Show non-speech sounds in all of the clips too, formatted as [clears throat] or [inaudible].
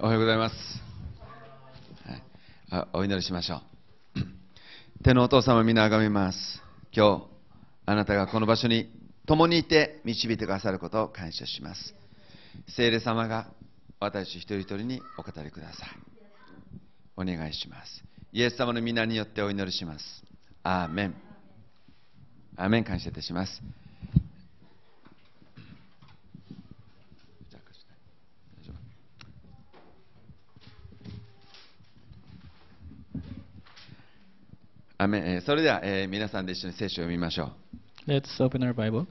おはようございます、はい。あお祈りしましょう。[clears throat] 天のお父様皆あがめます。今日あなたがこの場所に共にいて導いてくださることを感謝します。聖霊様が私一人一人にお語りください。お願いします。イエス様の皆によってお祈りします。アーメン。アーメン感謝いたしますじゃあ貸して大丈夫アーメそれでは、えー皆さんで一緒に聖書を読みましょう Let's open our Bible.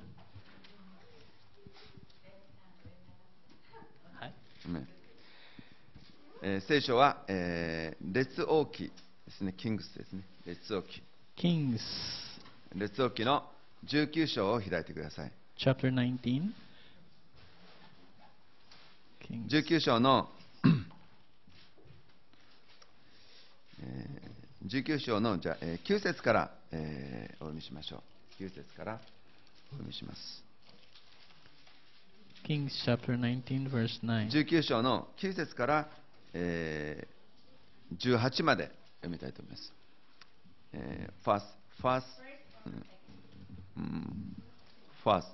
はい。えー聖書は、えー列王記ですね、キングスですね、列王記。Kings 列王記の19章を開いてください。chapter 19. Kings 19章の、えー19章のじゃあ、えー9節から、えーお読みしましょう。9節からお読みします。Kings chapter 19 verse 9. 19章の9節から、えー18まで読みたいと思います。えー、ファース、ファース、うんうん、ファース、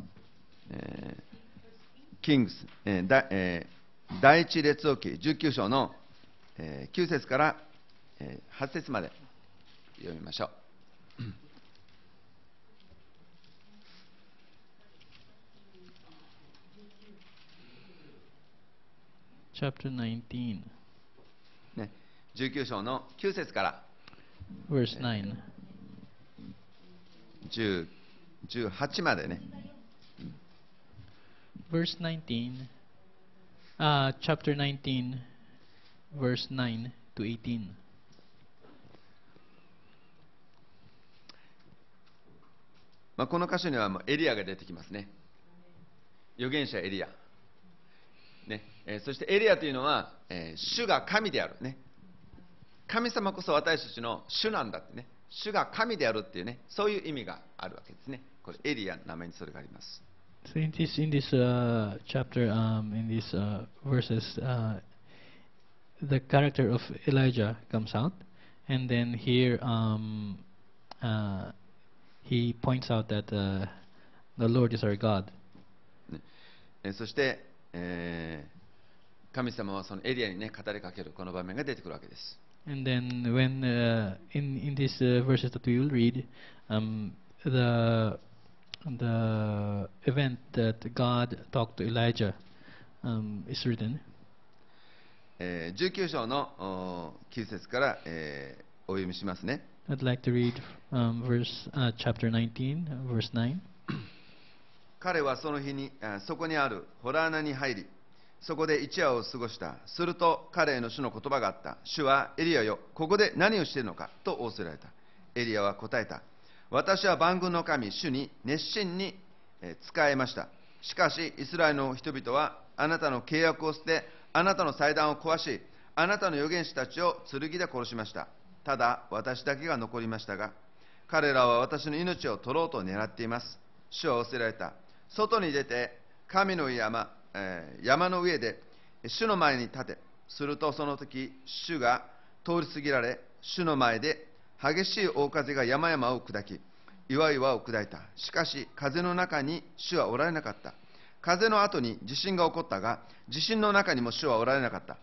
えー、キングス、えーだえー第一列王記19章の、えー9節から、えー8節まで読みましょう。Chapter 19ね、19章の9節から verse 9. 10 18までね。Verse 19. Uh, chapter 19 verse 9 to 18. まあ、この箇所にはもうエリアが出てきますね。預言者エリア。ねえーそしてエリアというのは、えー主が神である、ね。神様こそ私たちの主なんだってね。主が神であるっていうね、そういう意味があるわけですね。これエリアの名前にそれがあります。So in this in this uh, chapter, um, in these uh, verses, uh, the character of Elijah comes out, and then here um, uh, he points out that uh, the Lord is our God, そして、えー神様はそのエリアにね、語りかけるこの場面が出てくるわけです。and then when uh, in in these uh, verses that we will read, um, the the event that God talked to Elijah um, is written. えー19章のお9節から、えーお読みしますね。I'd like to read um, verse uh, chapter 19, verse 9. [clears throat] 彼はその日にそこにあるホラー穴に入りそこで一夜を過ごした。すると彼への主の言葉があった。主はエリアよここで何をしているのかと仰せられた。エリアは答えた。私は万軍の神主に熱心にえー仕えました。しかしイスラエルの人々はあなたの契約を捨てあなたの祭壇を壊しあなたの預言者たちを剣で殺しました。ただ私だけが残りましたが彼らは私の命を取ろうと狙っています。主は仰せられた。外に出て、神の山、えー山の上で、主の前に立て。するとその時、主が通り過ぎられ、主の前で激しい大風が山々を砕き、岩々を砕いた。しかし、風の中に主はおられなかった。風の後に地震が起こったが、地震の中にも主はおられなかった。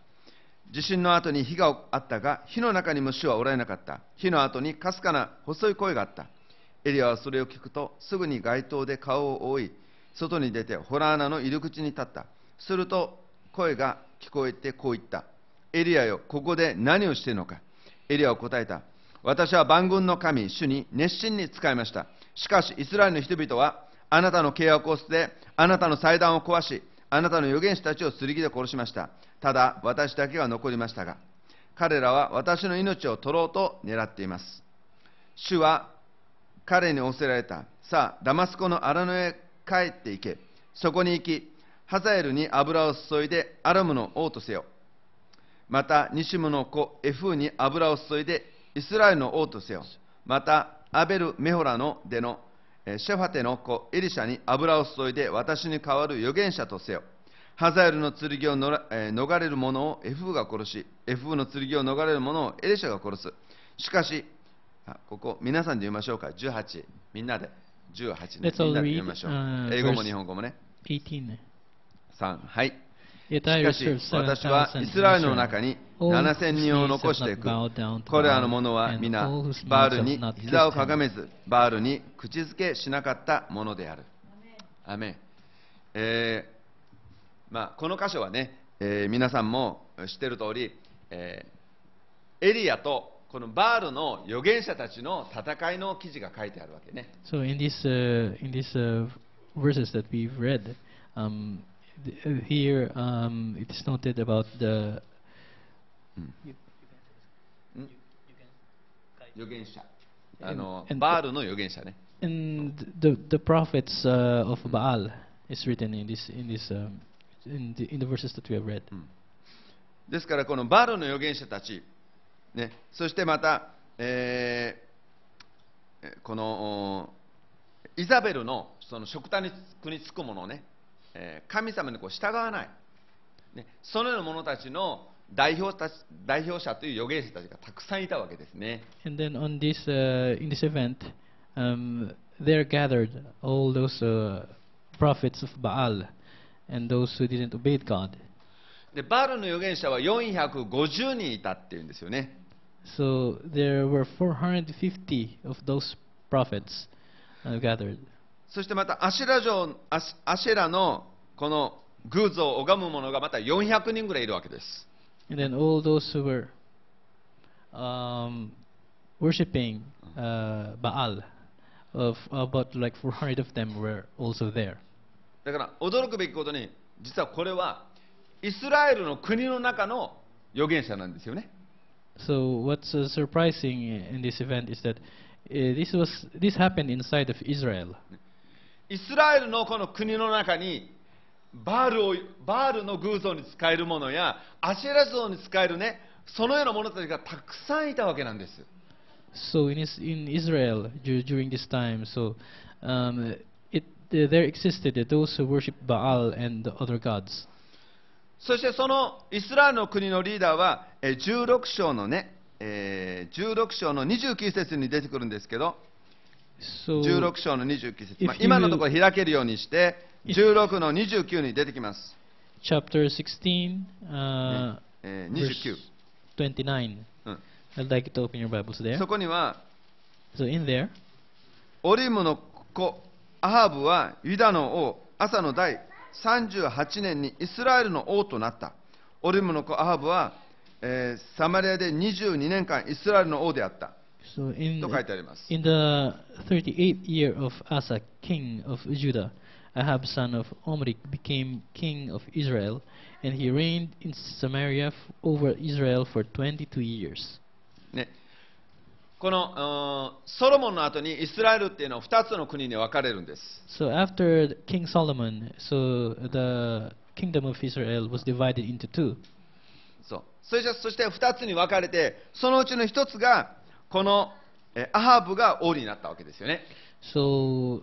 地震の後に火があったが、火の中にも主はおられなかった。火の後にかすかな細い声があった。エリアはそれを聞くと、すぐに街灯で顔を覆い、外に出てホラー穴の入り口に立った。すると、声が聞こえてこう言った。エリアよ、ここで何をしているのか。エリアは答えた。私は万軍の神、主に熱心に仕えました。しかし、イスラエルの人々は、あなたの契約を捨て、あなたの祭壇を壊し、あなたの預言者たちを剣で殺しました。ただ、私だけが残りましたが、彼らは私の命を取ろうと狙っています。主は彼に仰せられた。さあ、ダマスコの荒野へ帰って行け。そこに行き、ハザエルに油を注いでアラムの王とせよ。また、ニシムの子エフーに油を注いでイスラエルの王とせよ。また、アベル・メホラの出のシェファテの子エリシャに油を注いで私に代わる預言者とせよ。ハザエルの剣をのら、えー逃れる者をエフーが殺し、エフーの剣を逃れる者をエリシャが殺す。しかし、あここ、皆さんで読みましょうか。18。みんなで。18ね。みんなで読みましょう。uh, 英語も日本語もね。18. 3。はい。しかし私はイスラエルの中に7000人を残していくこれらの者は皆バールに膝をかがめずバールに口づけしなかったものである、まあ、この箇所はね、えー、皆さんも知ってる通り、エリアとこのバールの預言者たちの戦いの記事が書いてあるわけね。Th- uh, here um, it is noted about the 預言者あの And- バールの預言者ね and the the prophets uh, of Baal is written in this in this um, in the in the verses that we have read. ですからこのバールの預言者たち、ね、そしてまた、えーこのおイザベルのその食卓につくものをね、えー神様にこう従わない、ね、そのような者たちの代表たち代表者という預言者たちがたくさんいたわけですね。And then on this uh, in this event, um, there gathered all those uh, prophets of Baal and those who didn't obey God. でバールの預言者は450人いたっていうんですよね。So there were 450 of those prophets uh, gathered. そしてまたアシ,ラ城ア,シェラのこの偶像を拝む者がまた400人ぐらいいるわけです。だから驚くべきことに、実はこれはイスラエルの国の中の予言者なんですよね。So what's uh, surprising in this event is that uh, this, was, this happened inside of Israel. イスラエルのこの国の中にバールをバールの偶像に使えるものやアシェラ像に使えるねそのような者たちがたくさんいたわけなんです。So in is, in Israel dur- during this time, so um, it uh, there existed those who worship Baal and the other gods. そしてそのイスラエルの国のリーダーはえー16章のね、えー16章の29節に出てくるんですけど16章の29節、まあ今のところ開けるようにして16の29に出てきます、chapter 16, uh, えー verse 29、29. うん。I'd like you to open your Bibles there. そこには So in there, オリムの子アハブはユダの王朝の第38年にイスラエルの王となった。オリムの子アハブは、えーサマリアで22年間イスラエルの王であった so in と書いてあります in the 38th year of Asa, king of Judah, Ahab son of Omri became king of Israel, and he reigned in Samaria f- over Israel for 22 years. ね、このうんソロモンの後にイスラエルっていうのは2つの国に分かれるんです So after King Solomon, so the kingdom of Israel was divided into two. そうそしてそして2つに分かれてそのうちの1つが このえアハブが王になったわけですよね So,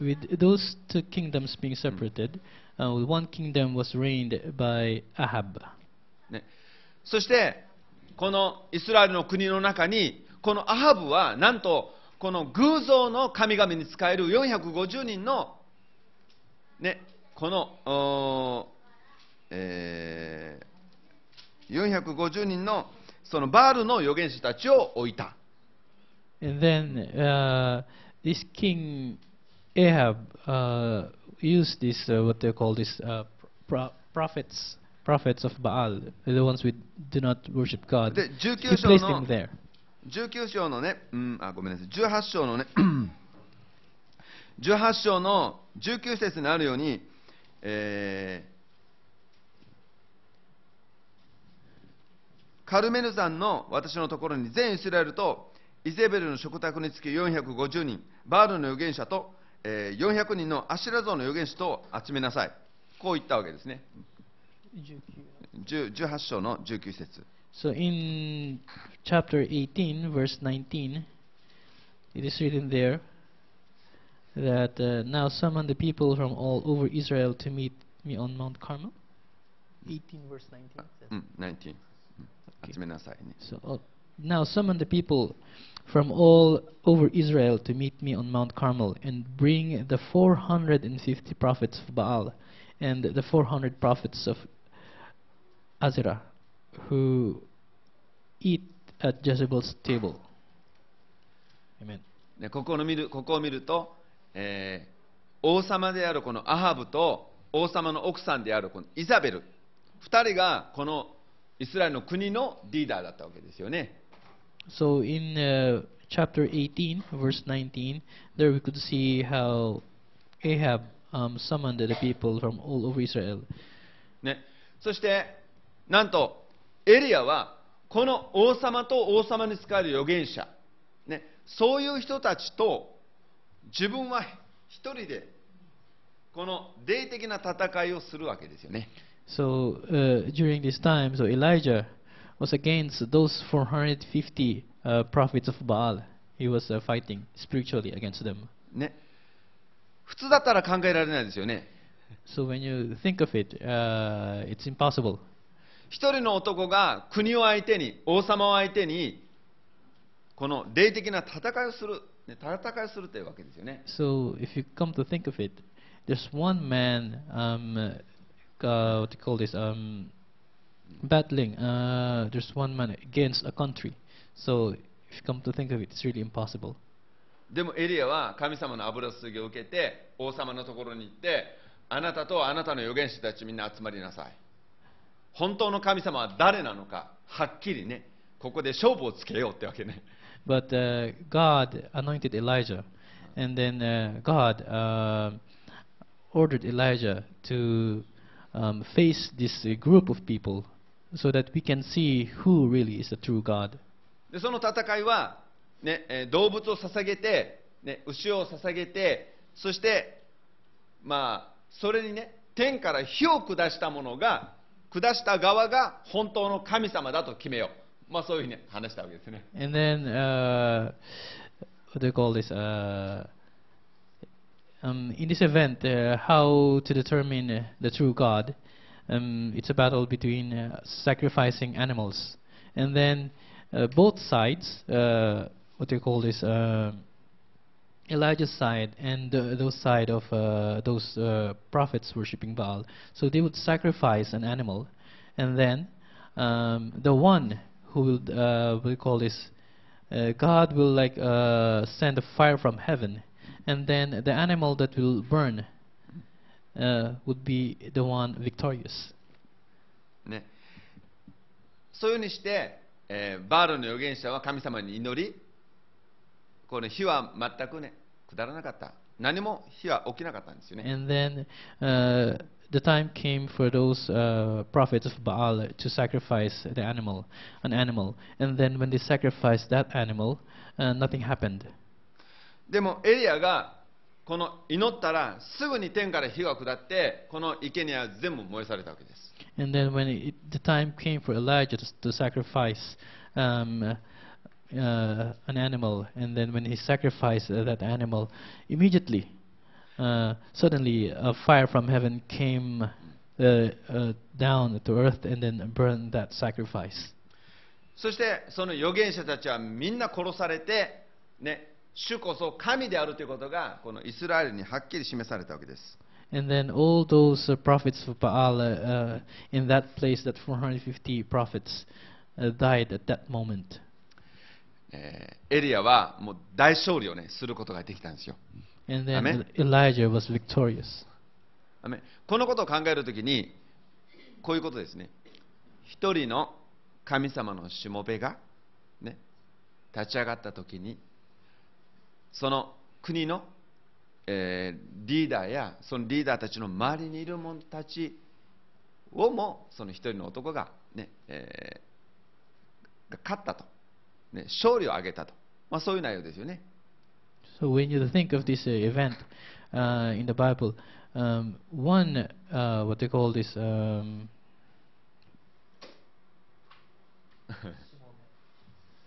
with those two kingdoms being separated, uh, one kingdom was reigned by Ahab. ねそしてこのイスラエルの国の中にこのアハブはなんとこの偶像の神々に使える450人のねこのえー450人のそのバールの預言者たちを置いた And then uh, this king Ahab uh, used this, uh, what they call this, uh, pro- prophets, prophets of Baal, the ones who do not worship God. で He 19章 placed の them there. 19章のね、うん、あごめんなさい、18章のね、18章の19節にあるように、えーカルメル山の私のところに全イスラエルとイゼベルの食卓につき450人、バールの預言者と、えー400人のアシュラ像の預言者とを集めなさい。こう言ったわけですね。10 18章の19節 So in chapter 18, verse 19, it is written there that uh, now summon the people from all over Israel to meet me on Mount Carmel. 18 verse 19. it says. うん、19、うん集めなさいね。 So uh, now summon the people from all over Israel to meet me on Mount Carmel, and bring the 450 prophets of Baal and the 400 prophets of Azerah, who eat at Jezebel's table. Amen. ねここの見るここを見ると、えー王様であるこのアハブと王様の奥さんであるこのイザベル、2人がこの イスラエルの国のリーダーだったわけですよね。So in uh, chapter 18, verse 19, there we could see how Ahab um, summoned the people from all over Israel. ね、そして、なんとエリアはこの王様と王様に仕える預言者、ね、そういう人たちと自分は一人でこの霊的な戦いをするわけですよね。So uh, during this time, so Elijah was against those 450 uh, prophets of Baal. He was uh, fighting spiritually against them. ね普通だったら考えられないですよね。 So when you think of it, uh, it's impossible. 一人の男が国を相手に、王様を相手に、この霊的な戦いをする、ね、戦いをするというわけですよね。 So if you come to think of it, there's one man, um, uh, what do you call this, um, battling. Uh, there's one man against a country. So if you come to think of it, it's really impossible. でもエリアは神様の油注ぎを受けて王様のところに行ってあなたとあなたの預言者たちみんな集まりなさい本当の神様は誰なのかはっきりねここで勝負をつけようってわけね But uh, God anointed Elijah, and then uh, God uh, ordered Elijah to um, face this uh, group of people so that we can see who really is the true God. でその戦いは、ねえー動物を捧げて、ね、牛を捧げてそしてまあそれにね天から火を下したものが下した側が本当の神様だと決めようまあそういうふうに話したわけですね And then, uh, what do you call this? Uh, um, in this event, uh, how to determine uh, the true God? Um, it's a battle between uh, sacrificing animals, and then uh, both sides, uh, what do you call this? Uh, Elijah's side and those side of those prophets worshipping Baal. So they would sacrifice an animal, and then um, the one who will, we call this, God will like send a fire from heaven, and then the animal that will burn uh, would be the one victorious. ね、そういうふうにして、えーバールの預言者は神様に祈り、この火は全くね、下らなかった。何も火は起きなかったんですよね。 And then uh, the time came for those uh, prophets of Baal to sacrifice the animal, an animal. And then when they sacrificed that animal, uh, nothing happened. でもエリアがこの祈ったらすぐに天から火が下って、この生贄は全部燃やされたわけです。And then when it, the time came for Elijah to, to sacrifice um, uh, an animal, and then when he sacrificed uh, that animal, immediately, uh, suddenly a fire from heaven came uh, uh, down to earth and then burned that sacrifice. そしてその預言者たちはみんな殺されて、ね、主こそ神であるということがこのイスラエルにはっきり示されたわけです。And then all those uh, prophets of Baal uh, uh, in that place, that 450 prophets uh, died at that moment. えーエリアはもう大勝利をねすることができたんですよ。And then. Elijah was victorious. このことを考えるときに、こういうことですね。一人の神様のしもべが、ね、立ち上がったときに、その国の、えーリーダーや、そのリーダーたちの周りにいる者たちをも、その一人の男が、ねえーが勝ったと、ね、勝利を挙げたと、まあ、そういう内容ですよね。So when you think of this uh, event uh, in the Bible, um, one, uh, what they call this, um,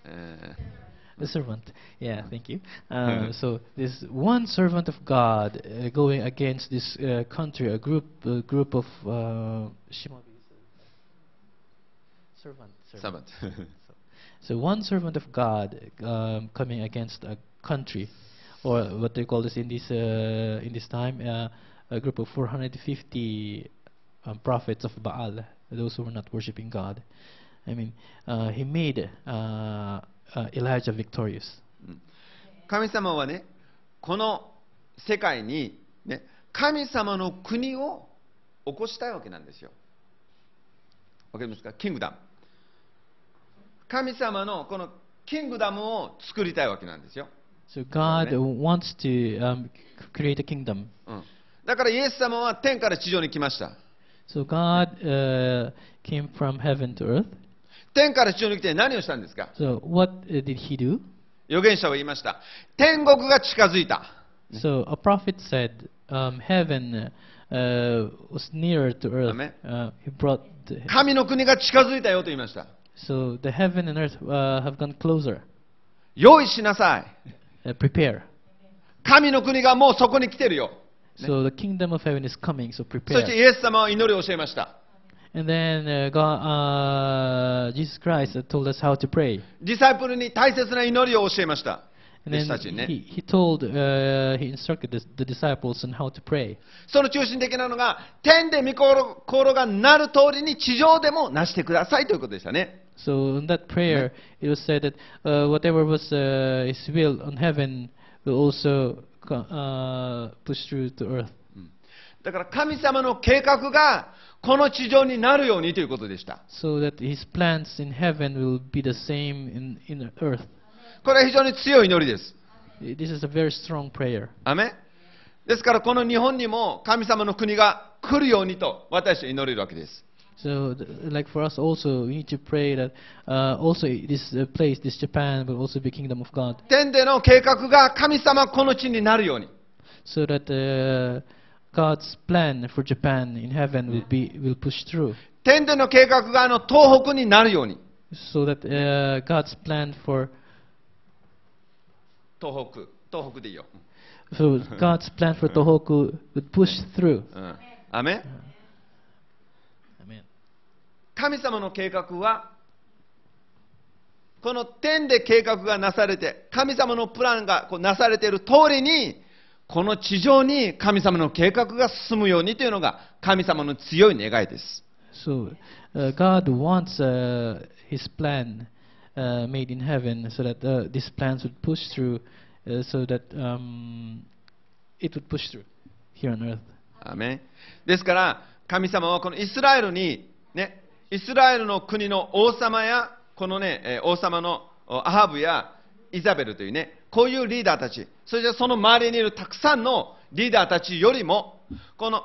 え [laughs] the servant. Yeah, thank you. Uh, so this one servant of God uh, going against this uh, country, a group, a group of uh, Shimobi, servant. servant. [laughs] So one servant of God um, coming against a country, or what they call this in this uh, in this time, uh, a group of 450 um, prophets of Baal, those who were not worshiping God. I mean, uh, he made uh, uh, Elijah victorious. 神様はね、この世界に、ね、神様の国を起こしたいわけなんですよ。わかりますかキングダム。神様のこのキングダムを作りたいわけなんですよ。So God wants to um, create a kingdom. うん、だからイエス様は天から地上に来ました。So God uh, came from heaven to earth. 天から地上に来て何をしたんですか So what uh, did he do? 預言者は言いました。天国が近づいた。So a prophet said, um, "Heaven uh, was nearer to earth." Amen. Uh, he brought. The, 神の国が近づいたよと言いました。so the heaven and earth uh, have gone closer. 用意しなさい。Uh, prepare. 神の国がもうそこに来てるよ。So the kingdom of heaven is coming. So そして prepare. イエス様は祈りを教えました。And then uh, God, uh, Jesus Christ uh, told us how to pray. ディサイプルに大切な祈りを教えました。 And 弟子 then たちにね。 he, he told, uh, he instructed the, the disciples on how to pray. その中心的なのが、天で御心がなる通りに地上でもなしてくださいということでしたね。 So in that prayer, it was said that uh, whatever was uh, His will on heaven will also co- uh, push through to earth. だから神様の計画が この地上になるようにということでした。So that His plans in heaven will be the same in, in earth. これは非常に強い祈りです。This is a very strong prayer. アメンですからこの日本にも神様の国が来るようにと私は祈れるわけです。So, like for us also, we need to pray that uh, also this uh, place, this Japan, will also be kingdom of God. 天での計画が神様この地になるように。So that uh, God's plan for Japan in heaven will be will push through. 天での計画があの東北になるように。So that uh, God's plan for 東北。東北でいいよ。So God's plan for Tohoku would push through. うん。アメン Amen. 神様の計画はこの天で計画がなされて神様のプランがこうなされている通りにこの地上に神様の計画が進むようにというのが神様の強い願いです So uh, God wants uh, His plan uh, made in heaven, so that uh, these plans would push through, uh, so that um, it would push through here on earth. アメンですから神様はこのイスラエルにねイスラエルの国の王様やこのねえー王様のおアハブやイザベルというねこういうリーダーたちそしてその周りにいるたくさんのリーダーたちよりもこの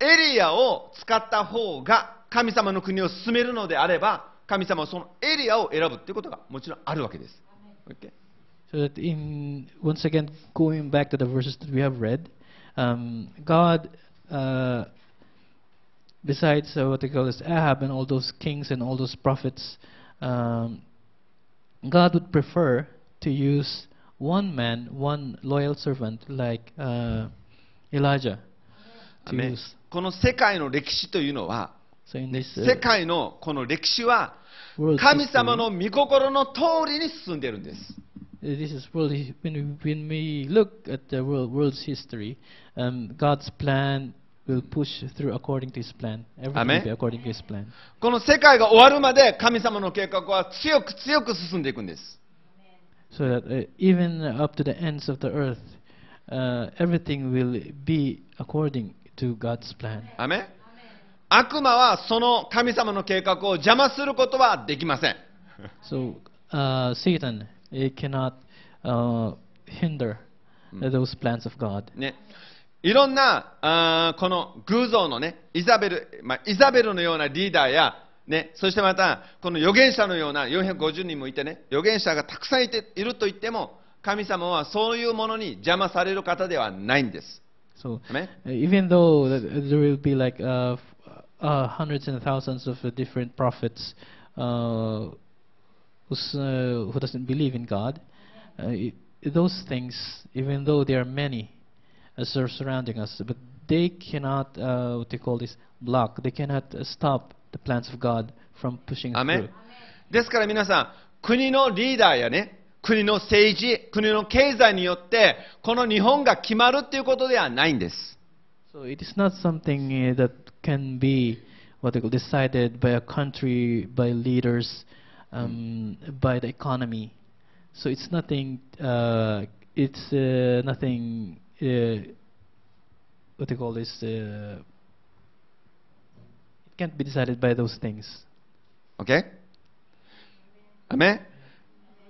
エリアを使った方が神様の国を進めるのであれば神様はそのエリアを選ぶということがもちろんあるわけです。Okay? So that in once again going back to the verses that we have read, um, God, uh, besides uh, what they call this Ahab and all those kings and all those prophets, um, God would prefer to use one man, one loyal servant like uh, Elijah. ア To メン use. この世界の歴史というのは So in this 世 uh, 界のこの歴史は world 神 history, 様の御心の通りに進んでいるんです。 Uh, This is world. hi- When we, when we look at the world, world's history, um, God's plan will push through according to His plan. Everything will Amen. be according to His plan. この世界が終わるまで神様の計画は強く強く進んでいくんです。 So that uh, even up to the ends of the earth, uh, everything will be according to God's plan. アメン悪魔はその神様の計画を邪魔することはできません。So uh, Satan it cannot uh, hinder uh, those plans of God. ね、いろんなあーこの偶像のねイザベル、まあ、イザベルのようなリーダーや、ね、そしてまたこの預言者のような450人もいてね預言者がたくさんいていると言っても神様はそういうものに邪魔される方ではないんです。So Uh, even though uh, there will be like uh, uh, hundreds and thousands of uh, different prophets uh, uh, who doesn't believe in God, uh, those things, even though there are many as are surrounding us, but they cannot, uh, what they call this, block. They cannot uh, stop the plans of God from pushing ですから皆さん、国のリーダーやね、国の政治、国の経済によって、この日本が決まるっていうことではないんです。So it is not something uh, that can be what they call decided by a country, by leaders, um, by the economy. So it's nothing. Uh, it's uh, nothing. Uh, what they call this? Uh, can't be decided by those things. OK? アメ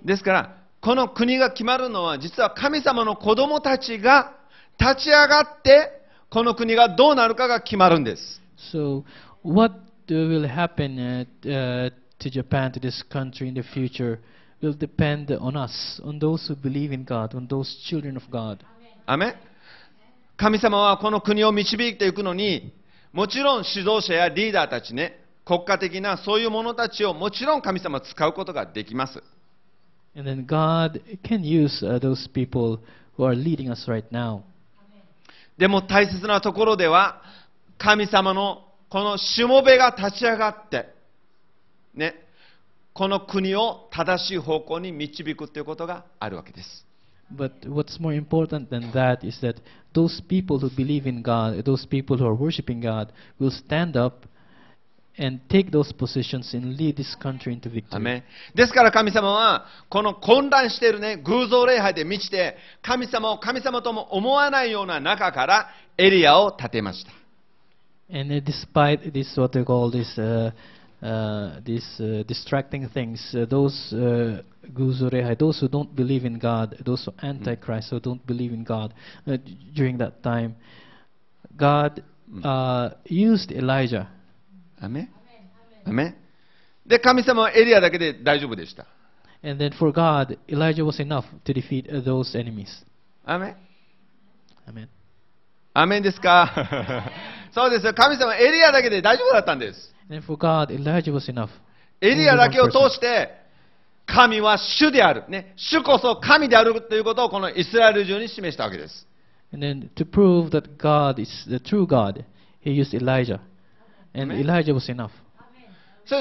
ンですから、この国が決まるのは、実は神様の子供たちが立ち上がって、この国がどうなるかが決まるんです。So, what uh, will happen uh, uh, to Japan, to this country in the future, will depend on us, on those who believe in God, on those children of God. アメン神様はこの国を導いていくのに、もちろん指導者やリーダーたちね、国家的なそういう者たちをもちろん神様は使うことができます。And then God can use uh, those people who are leading us right now. でも大切なところでは、神様のこのしもべが立ち上がって、ね、この国を正しい方向に導くということがあるわけです。But what's more important than that is that those people who believe in God, those people who are worshiping God, will stand up and take those positions and lead this country into ア victory. メンですから神様は、この混乱しているね、偶像礼拝で満ちて、神様を神様とも思わないような中からエリアを建てました。 And uh, despite this, what they call this, uh, uh, these uh, distracting things, uh, those uh, guzurehai, those who don't believe in God, those who antichrist who don't believe in God, uh, d- during that time, God uh, used Elijah. アメンアメンで、神様はエリアだけで大丈夫でした。 And then for God, Elijah was enough to defeat uh, those enemies. アメン Amen. アメンですかそうですよ。神様はエリアだけで大丈夫だったんです。 [laughs] [laughs] エリアだけを通して神は主である、ね、主こそ神であるということをこのイスラエル中に示したわけです。ね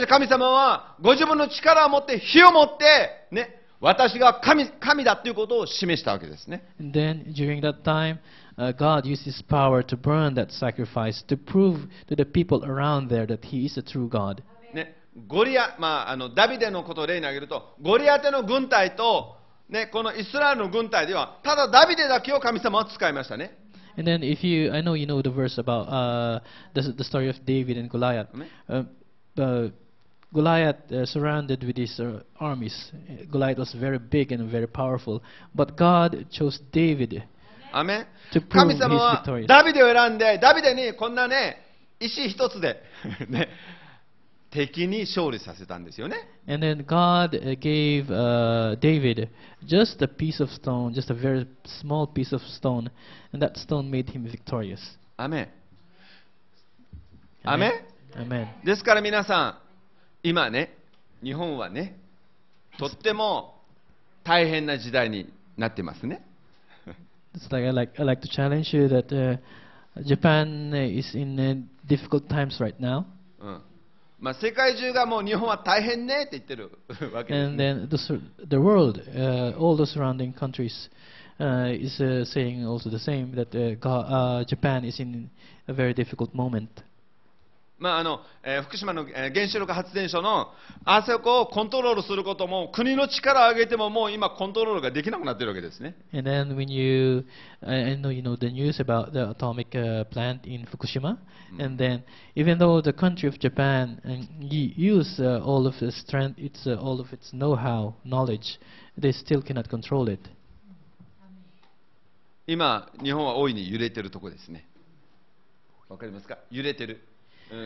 神様はご自分の力を持って火を持って、ね、私が神,神だということを示したわけですね。uh, God used his power to burn that sacrifice to prove to the people around there that he is a true God. ね、ゴリア、まあ、あのダビデのことを例に挙げると、ゴリアテの軍隊と、ね、このイスラエルの軍隊では、ただダビデだけを神様は使いましたね。 And then if you, I know you know the verse about uh, the, the story of David and Goliath. Amen. Uh, uh, Goliath uh, surrounded with his uh, armies. Uh, Goliath was very big and very powerful. But God chose David アメン神様は.ダビデを選んで、ダビデにこんなね、石一つで、ね、敵に勝利させたんですよね。And then God uh, gave uh, David just a piece of stone, just a very small piece of stone, and that stone made him victorious. アメンアメン Amen. ですから皆さん、今ね、日本はね、とっても大変な時代になってますね。It's like I like I like to challenge you that uh, Japan uh, is in uh, difficult times right now, うんまあ、世界中がもう日本は大変ねって言ってるわけです、 and ね。 then the, sur- the world, uh, all the surrounding countries, uh, is uh, saying also the same that uh, Ga- uh, Japan is in a very difficult moment. まああのえー福島の、えー原子力発電所のあそこをコントロールすることも国の力を上げてももう今コントロールができなくなってるわけですね。And then when you, know you know the news about the atomic uh, plant in Fukushima, and then even though the country of Japan and use uh, all of its strength, its uh, all of its know-how, knowledge, they still cannot control it. 今、日本は大いに揺れてるとこですね。わかりますか揺れてる、うん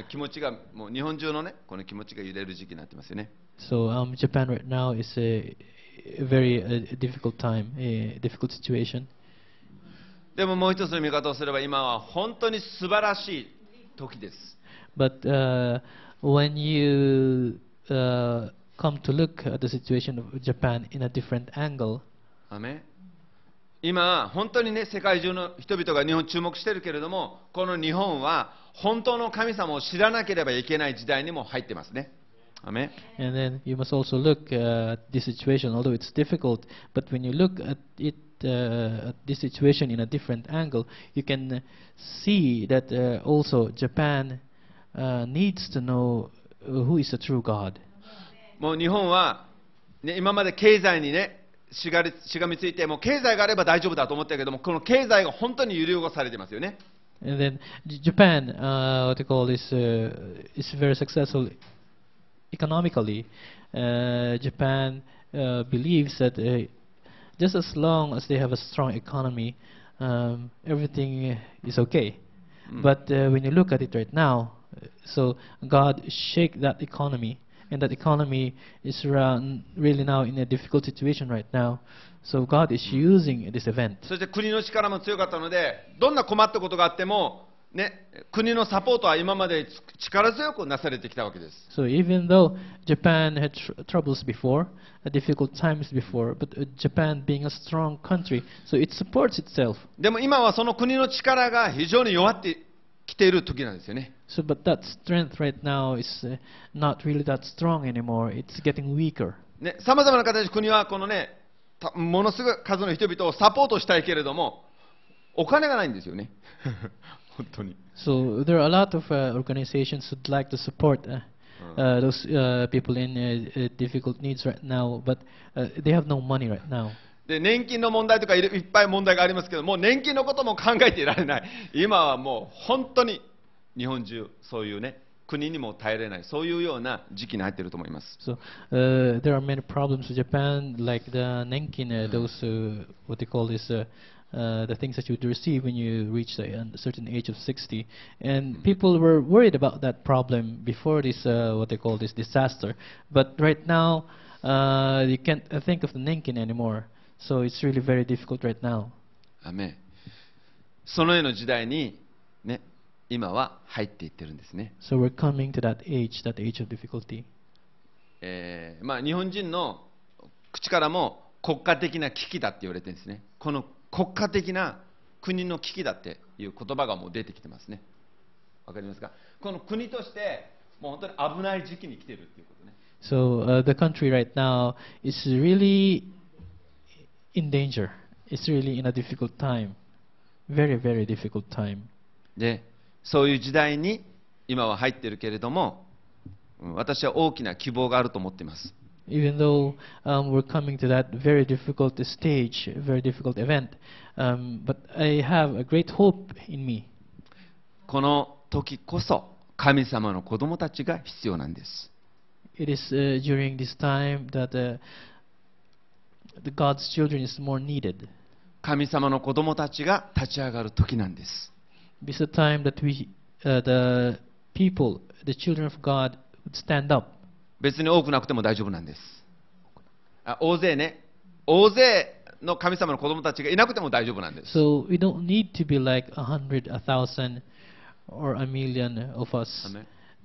気持ちが、もう日本中のね、この気持ちが揺れる時期になってますよね。So um, Japan right now is a, a very uh, difficult time, a difficult situation. でももう一つの見方をすれば、今は本当に素晴らしい時です。But uh, when you uh, come to look at the situation of Japan in a different angle, アメン今、本当にね、世界中の人々が日本注目してるけれども、この日本は本当の神様を知らなければいけない時代にも入ってますね。アメン And then you must also look uh, at this situation, although it's difficult. But when you look at it, uh, at this situation in a different angle, you can uh, see that uh, also Japan uh, needs to know uh, who is the true God. もう日本は、ね、今まで経済にねしがりしがみついてもう経済があれば大丈夫だと思ったけどもこの経済が本当に揺り動かされてますよね And then Japan, uh, what they call this, uh, is very successful economically. Uh, Japan uh, believes that uh, just as long as they have a strong economy, um, everything is okay. Mm. But uh, when you look at it right now, uh, so God shake that economy, and that economy is really now in a difficult situation right now. So God is using this event. そして国の力も強かったのでどんな困ったことがあっても、ね、国のサポートは今まで力強くなされてきたわけです So even though Japan had tr- troubles before, uh, difficult times before, but uh, Japan being a strong country, so it supports itself. でも今はその国の力が非常に弱ってきている時なんですよね So, but that strength right now is uh, not really that strong anymore. It's getting weaker. さまざまな形で国はこのねたものすごい数の人々をサポートしたいけれどもお金がないんですよね本当に So there are a lot of uh, organizations who'd like to support uh, uh, those uh, people in uh, uh, difficult needs right now, but uh, they have no money right now. で年金の問題とかいっぱい問題がありますけどもう年金のことも考えていられない今はもう本当に日本中そういうね国にも耐えれないそういうような時期に入っていると思います So uh, there are many problems in Japan, like the nenkin, uh, those uh, what they call this, uh, uh, the things that you would receive when you reach a, a certain age of 60. And people were worried about that problem before this, uh, what they call this disaster. But right now, uh, you can't uh, think of the nenkin anymore. So it's really very difficult right now. アメンそのような時代にね今は入っていってるんですね So we're coming to that age, that age of difficulty. えーまあ、日本人の口からも国家的な危機だって言われてるんですねこの国家的な国の危機だっていう言葉がもう出てきてますねわかりますかこの国としてもう本当に危ない時期に来てるっていうことね So uh, the country right now is really in danger. It's really in a difficult time. Very, very difficult time. でそういう時代に今は入ってるけれどもうん私は大きな希望があると思っています Even though um, we're coming to that very difficult stage, very difficult event, um, but I have a great hope in me. この時こそ神様の子供たちが必要なんです It is uh, during this time that uh, the God's children is more needed. 神様の子供たちが立ち上がる時なんです This is the time that we, uh, the people, the children of God, would stand up. 別に多くなくても大丈夫なんですあ大勢ね大勢の神様の子供たちがいなくても大丈夫なんです So we don't need to be like a hundred, a thousand, or a million of us.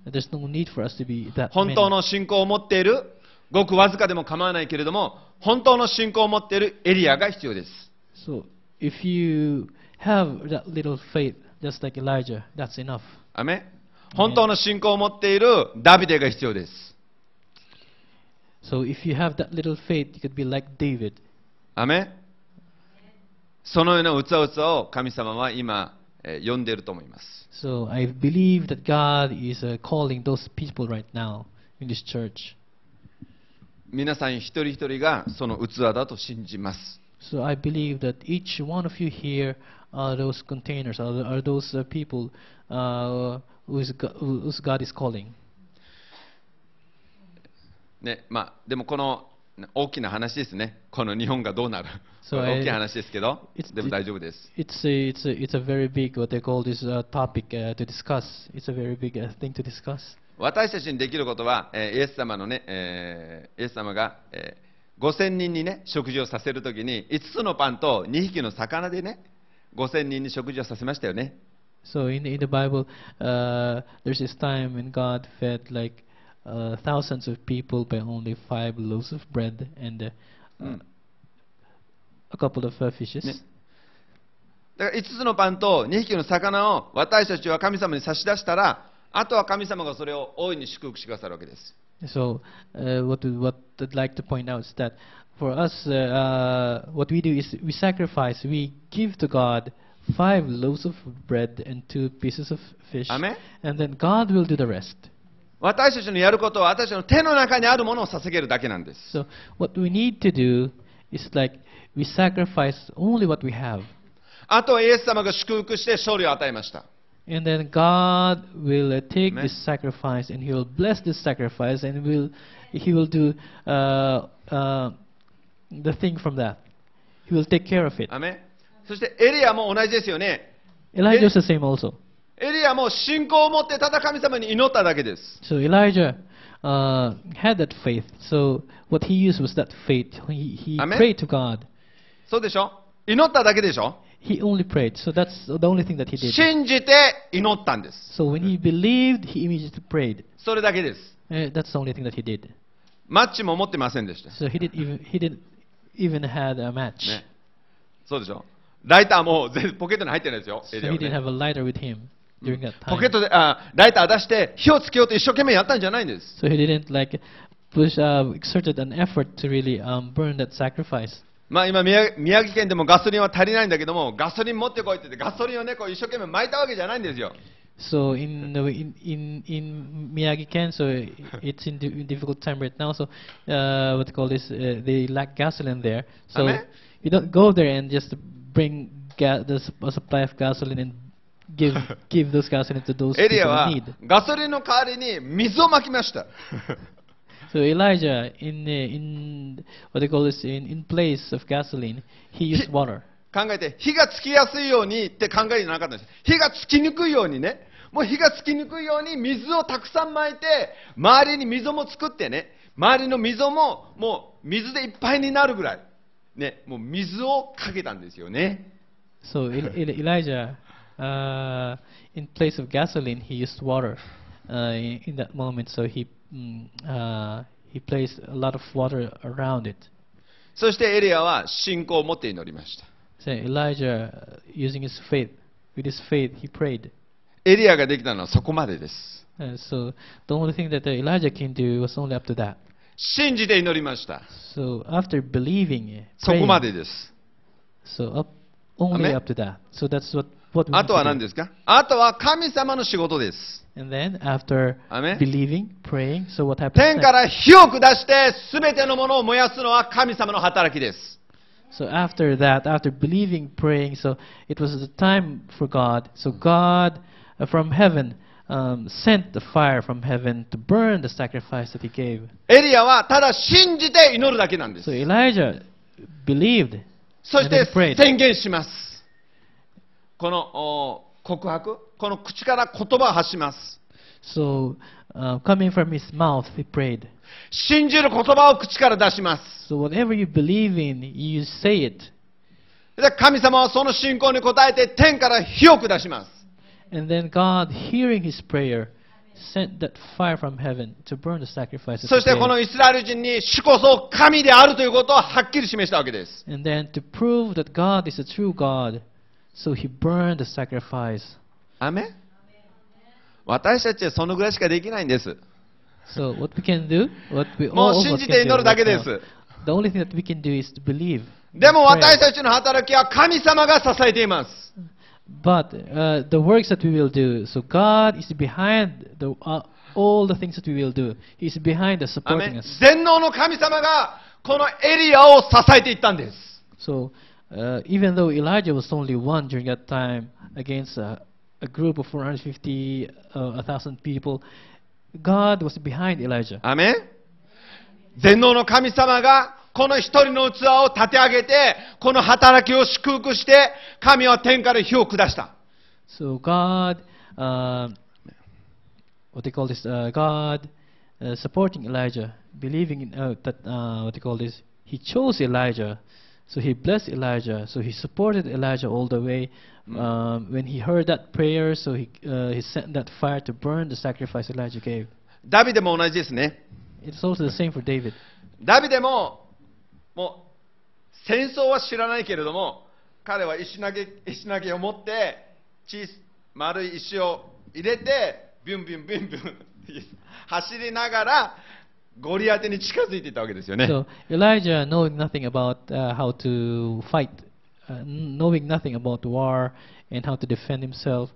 There's no need for us to be that 本 many. 当の信仰を持っているごくわずかでも構わないけれども本当の信仰を持っているエリアが必要です So if you have that little faith, just like Elijah, that's enough. アメン本当の信仰を持っているダビデが必要です So if you have that little faith, you could be like David. アメンそのようなうつわうつわを神様は今、えー呼んでいると思います So I believe that God is uh, calling those people right now in this church. 皆さん一人一人がその器だと信じます So I believe that each one of you here are those containers, are, are those uh, people uh, whose, Go- whose God is calling. ねまあ、でもこの大きな話ですね、この日本がどうなる、So 大きい話ですけどでも大丈夫です。It's a, it's a, it's a very big, what they call this uh, topic uh, to discuss. It's a very big uh, thing to discuss. 私たちにできることは、えーイエス様のね、えーイエス様が、えー5000人にね、食事をさせるときに、5つのパンと2匹の魚でね、5000人に食事をさせましたよね。So in, in the Bible, uh, there's this time when God fed like uh, thousands of people by only five loaves of bread and uh, うん、a couple of uh, fishes. ねだから5つのパンと2匹の魚を私たちは神様に差し出したら、あとは神様がそれを大いに祝福してくださるわけです。So uh, what what I'd like to point out is that for us, uh, uh, what we do is we sacrifice. We give to God five loaves of bread and two pieces of fish, アメン and then God will do the rest. 私たちのやることは私たちの手の中にあるものを捧げるだけなんです。 So what we need to do is like we sacrifice only what we have, あとはイエス様が祝福して勝利を与えました。 and then God will uh, take Amen. this sacrifice and He will bless this sacrifice, and will He will do uh, uh, the thing from that. He will take care of it. アメンそしてエリアも同じですよね。 Elijah is the same also. エリアも信仰を持ってただ神様に祈っただけです。 So Elijah uh, had that faith. So what he used was that faith. He, he Amen. prayed to God. そうでしょ祈っただけでしょ He only prayed. So that's the only thing that he did. 信じて祈ったんです。 So when he believed, he immediately prayed. それだけです。 Uh, that's the only thing that he did. マッチも持ってませんでした。 So he didn't even he didn't even had a match. ね、そうでしょ？ライターも全ポケットに入ってないですよ。So エリア he は didn't ね have a lighter with him during that ポケッ time. トであライター出して火をつけようと一生懸命やったんじゃないんです。So he didn't like push uh, exerted an effort to really um, burn that sacrifice. まあ今宮宮城県でもガソリンは足りないんだけどもガソリン持ってこいって言ってガソリンをねこう一生懸命巻いたわけじゃないんですよ。So in the, in in in Miyagi-Ken, so [laughs] it's in, di- in difficult time right now. So uh, what they call this? Uh, they lack gasoline there. So Amen. you don't go there and just bring ga- the sup- a supply of gasoline and give [laughs] give those gasoline to those エリ people ア in は need. ガソリンの代わりに水をまきました。 So Elijah, in uh, in what they call this, in in place of gasoline, he used He- water. 考えて火がつきやすいようにって考えじゃなかったんです。火がつきにくいようにね、 もう火がつきにくいように水をたくさんまいて、周りに溝も作ってね、周りの溝ももう水でいっぱいになるぐらい、ね、もう水をかけたんですよね。So El- El- Elijah, uh, in place of gasoline, he used water uh, in, in that moment. So he mm, uh, he placed a lot of water around it. そしてエリアは信仰を持って祈りました。So Elijah, uh, using his faith, with his faith, he prayed. エリアができたのはそこまでです。Uh, so the only thing that uh, Elijah can do was only up to that. 信じて祈りました。So after believing, uh, そこま praying, でです。so up only up to that. So that's what what あとは to 何.ですかあとは神様の仕事です。And then after believing, praying, so what happens 天?から火を下して全てのものを燃やすのは神様の働きです。So after that, after believing, praying, so it was the time for God. So God uh, from heaven um, sent the fire from heaven to burn the sacrifice that he gave. エリアはただ信じて祈るだけなんです So。Elijah believed そして and then prayed. 宣言します。このお告白、この口から言葉を発します。So uh, coming from his mouth, he prayed. 信じる言葉を口から出します。So whatever you believe in, you say it. で神様はその信仰に応えて天から火を下します。And then God, hearing his prayer, sent that fire from heaven to burn the sacrifice. that そ he してこ gave. のイスラエル人に主こそ神であるということをはっきり示したわけです。 And then to prove that God is a true God, so he burned the sacrifice. アメン私たちはそのぐらいしかできないんです。 So what we can do, what we もう all of 信 us じ can て do 祈るだけ right で now, す。 the only thing that we can do is to believe. でも pray. 私たちの働きは神様が支えています。 But uh, the works that we will do, so God is behind the, uh, all the things that we will do. He's behind us, アメ supporting ン us. 全能の神様がこのエリアを支えていったんです。 So uh, even though Elijah was only one during that time against a, a group of 450, uh, 1,000 people, God was behind Elijah. アメン全能の神様が この一人の器を立て上げて、この働きを祝福して、神は天から火を下した。So God, uh, what they call this, uh, God uh, supporting Elijah, believing in uh, that, uh, what they call this, He chose Elijah. So He blessed Elijah. So He supported Elijah all the way. Um, when He heard that prayer, so He uh, He sent that fire to burn the sacrifice Elijah gave. ダビデも同じですね。It's also the same for David. ダビデも、もう、戦争は知らないけれども、彼は石投げ石投げを持って、小さ丸い石を入れて、ビュンビュンビュンビュン走りながら、ゴリアテに近づいていたわけですよね。So Elijah, knowing nothing about uh, how to fight, uh, knowing nothing about war and how to defend himself,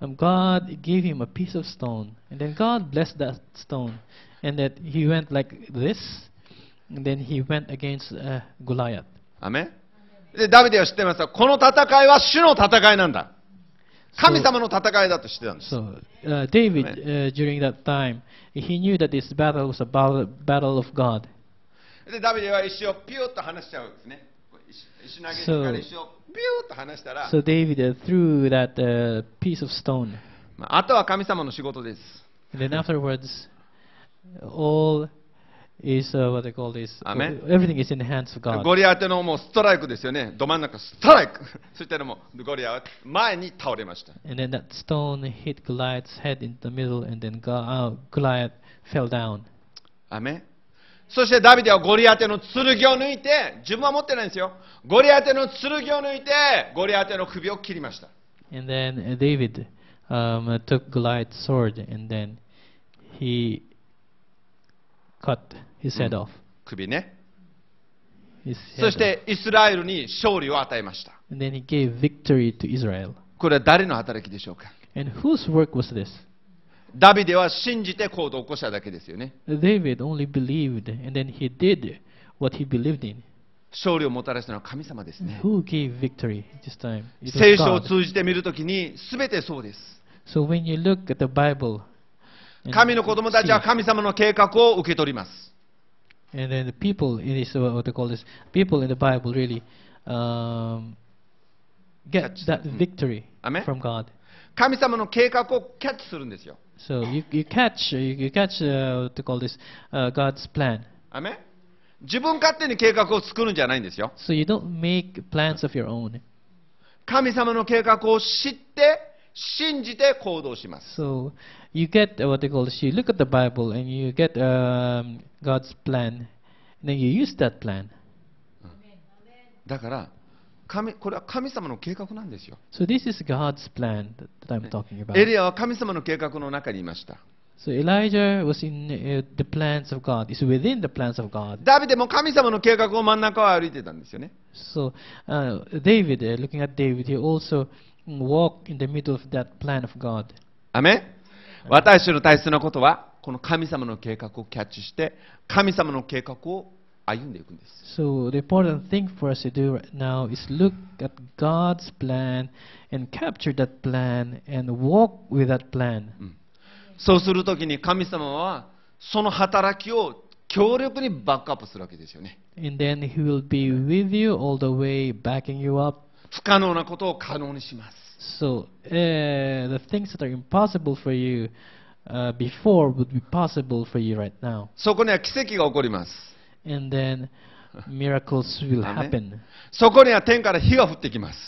um, God gave him a piece of stone, and then God blessed that stone, and that he went like this, and then he went against uh, Goliath. アメンで、ダビデは知ってますよこの戦いは主の戦いなんだ。神様の戦いだと知ってたんです。 So uh, David, uh, during that time, he knew that this battle was a battle, battle of God. で、ダビデは石をピューッと離しちゃうんですね。石石投げてから石をピューッと離したら、 So David uh, threw that uh, piece of stone. まああとは神様の仕事です。 And then afterwards, all is uh, what they call this. Amen. Everything is in the hands of God. ゴリアテのもうストライクですよね。ど真ん中ストライク。そしたらもうゴリアは前に倒れました。And then that stone hit Goliath's head in the middle, and then Go- uh, Goliath fell down. アメンそしてダビデはゴリアテの剣を抜いて、自分は持ってないんですよ。ゴリアテの剣を抜いて、ゴリアテの首を切りました。And then uh, David um, uh, took Goliath's sword, and then he cut his head Mm. off. 首ね。そしてイスラエルに勝利を与えました。And then he gave victory to Israel. これは誰の働きでしょうか And whose work was this? ダビデは信じて行動を起こしただけですよね。David only believed, and then he did what he believed in. 勝利をもたらしたのは神様ですね。Who gave victory this time? 聖書を.通じて見るときに全てそうです。So when you look at the Bible, 神の子供たちは神様の計画を受け取ります。and then the people in this, uh, what they call this, people in the Bible really um, get that victory from God. 神様の計画をキャッチするんですよ。So you, you catch, you, catch uh, what they call this, uh, God's plan. アメン自分勝手に計画を作るんじゃないんですよ。So you don't make plans of your own. 神様の計画を知って、信じて行動します。So you get uh, what they call. You look at the Bible and you get um, God's plan, and then you use that plan. だから神、これは神様の計画なんですよ。So this is God's plan that, I'm talking about. エリアは神様の計画の中にいました。So Elijah was in uh, the plans of God. Is within the plans of God. ダビデも神様の計画を真ん中を歩いてたんですよね。So uh, David, uh, looking at David, he also mm, walked in the middle of that plan of God. アメン私たちの大切なことは、この神様の計画をキャッチして、神様の計画を歩んでいくんです。 So the important thing for us to do right now is look at God's plan and capture that plan and walk with that plan. そうするときに神様は、その働きを強力にバックアップするわけですよね。 And then He will be with you all the way, backing you up. 不可能なことを可能にします。So uh, the things that are impossible for you uh, before would be possible for you right now. そこには奇跡が起こります。And then miracles will happen. そこには天から火が降ってきます。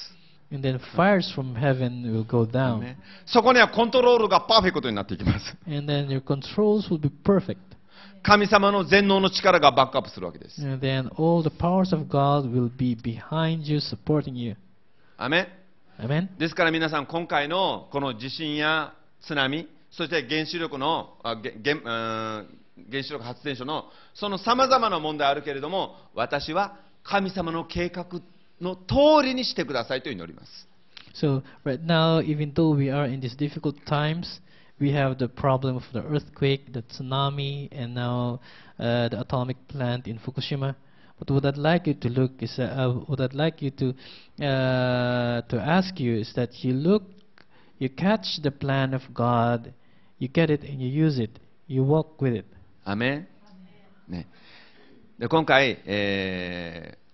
And then fires from heaven will go down. ねそこにはコントロールがパーフェクトになっていきます。And then your controls will be perfect. 神様の全能の力がバックアップするわけです。And then all the powers of God will be behind you, supporting you. アメン Amen? ですから皆さん、今回のこの地震や津波、そして原子力の、原子力発電所のそのさまざまな問題あるけれども、私は神様の計画の通りにしてくださいと祈ります。So right now, even though we are in these difficult times, we have the problem of the earthquake, the tsunami, and now uh, the atomic plant in Fukushima. But what I'd like you to look is, uh, uh, what I'd like you to uh, to ask you is that you look, you catch the plan of God, you get it and you use it, you walk with it. アメンね、で今回、えー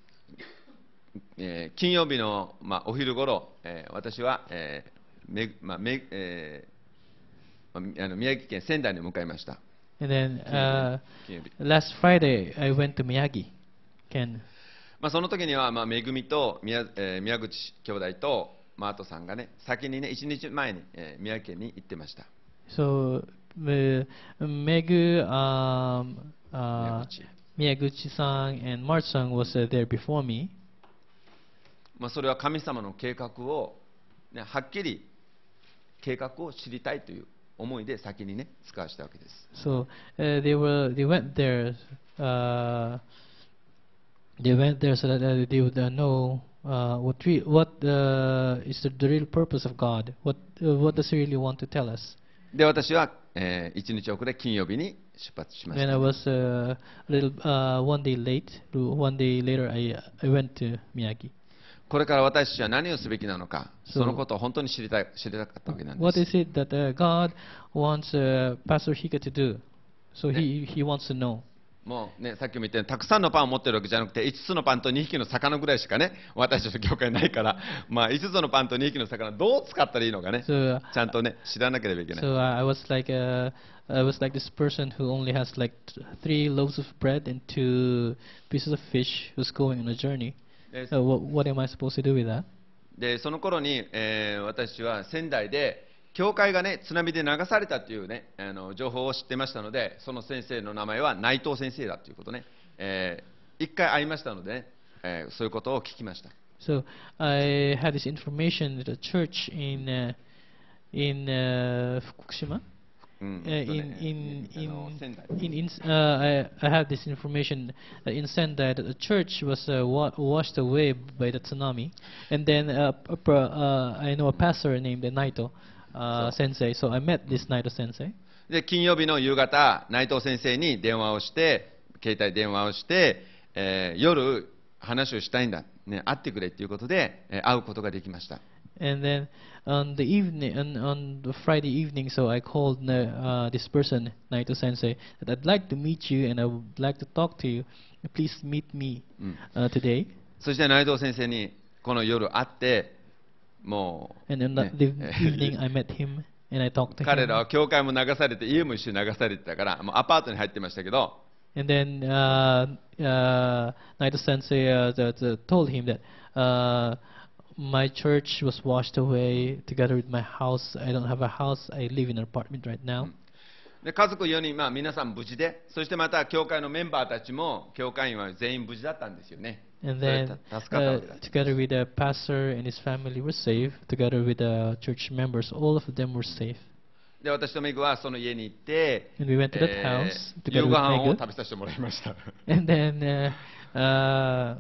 えー金曜日の、まあ、お昼ごろ、えー私は、えーめまあめえーまああの宮城県仙台に向かいました。 And then uh, 金曜日 last Friday, I went to Miyagi, Ken. まあ、その時には、まあ、めぐみと宮,、えー宮口兄弟と、まあ、あとさんがね、先にね、1日前に、えー宮城県に行ってました。So uh, Megu, um, uh, 宮口 Miyaguchi-san and Mart-san was uh, there before me. まあ、それは神様の計画を、ね、はっきり計画を知りたいという思いで先にね使わしたわけです So uh, they were they went there. Uh, they went there so that uh, they would uh, know uh, what re- what uh, is the, the real purpose of God. What uh, what does He really want to tell us? で私は、え1日遅れ金曜日に出発しまし When た I was uh, a little uh, one day late, one day later, I I went to Miyagi. これから私たちは何をすべきなのか、 So- そのことを本当に知りたい知りたかったわけなんで What す。 is it that uh, God wants uh, Pastor Hika to do? So he he wants to know. もうね、さっきも言ったように、たくさんのパンを持ってるわけじゃなくて、5つのパンと2匹の魚ぐらいしかね、私たちの教会ないから、まあ、5つのパンと2匹の魚、どう使ったらいいのかね、So uh, ちゃんとね、知らなければいけない。So uh, I was like uh, I was like this person who only has like three loaves of bread and two pieces of fish who's going on a journey. で Uh, what, what am I supposed to do with that? でその頃に、えー私は仙台で、教会がね、津波で流されたっていうね、あの情報を知ってましたので、その先生の名前は内藤先生だということね、えー一回会いましたのでね、えーそういうことを聞きました。So I had this information that a church in uh, in uh, Fukushima. Uh, in ね in in in, in uh, I, I have this information uh, in Sendai that the church was uh, wa- washed away by the tsunami, and then uh, pr- uh, I know a pastor named Naito sensei. で金曜日の夕方、内藤先生に電話をして、携帯電話をして、えー、夜、話をしたいんだ、ね、会ってくれっていうことで、えー、会うことができました。そして内藤先生にこの夜会って、もう、And ね the, the え evening, I met him and I talked to 彼 him. らは教会も流されて、家も一緒に流されてたから、もうアパートに入ってましたけど、And then uh, uh, Naito Sensei uh, the, the told him that uh, my church was washed away together with my house. I don't have a house. I live in an apartment right now. で家族4人、まあ、皆さん無事で、そしてまた教会のメンバーたちも、教会員は全員無事だったんですよね。And それ then た助かったわ uh, けだ。 together with the pastor and his family were safe. Together with the church members, all of them were safe. で私とメグはその家に行って、 And we went to that え house ー together 夕 with ご飯を Megu. 食べさせてもらいました。 And [laughs] then uh, uh,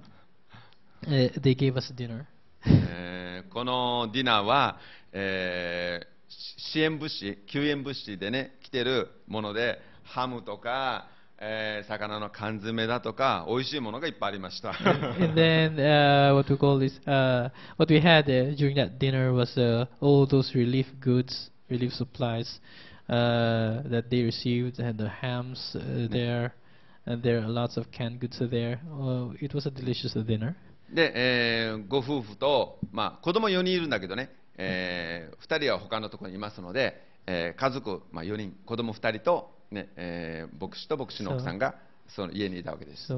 uh, they gave us dinner. えーこのディナーは、えーし支援物資、救援物資でね、来てるもので、ハムとか、 えー魚の缶詰だとか、美味しいものがいっぱいありました。and then uh, what we call this, uh, what we had uh, during that dinner was uh, all those relief goods, relief supplies uh, that they received, and the hams uh, there, and there are lots of canned goods there. Uh, it was a delicious dinner. で、えーご夫婦と、まあ、子供4人いるんだけどね、え2人は他のところにいますので、えー家族、まあ、4人、子供2人と、ねえー、牧師と牧師の奥さんがその家にいたわけです。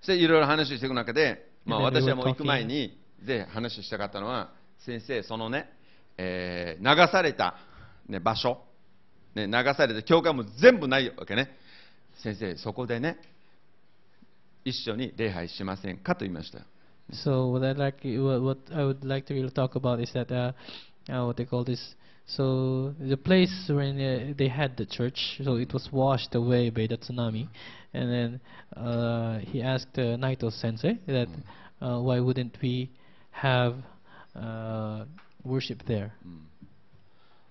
そして、いろいろ話していく中で、まあ、私はもう行く前にぜ話したかったのは、先生、そのね、えー、流された、ね、場所、ね、流された教会も全部ないわけね。先生、そこでね、一緒に礼拝しませんかと言いました。So what I like, what, what I would like to really talk about is that uh, uh, what they call this. So the place when uh, they had the church, so it was washed away by the tsunami, and then uh, he asked uh, Naito Sensei that uh, why wouldn't we have uh, worship there?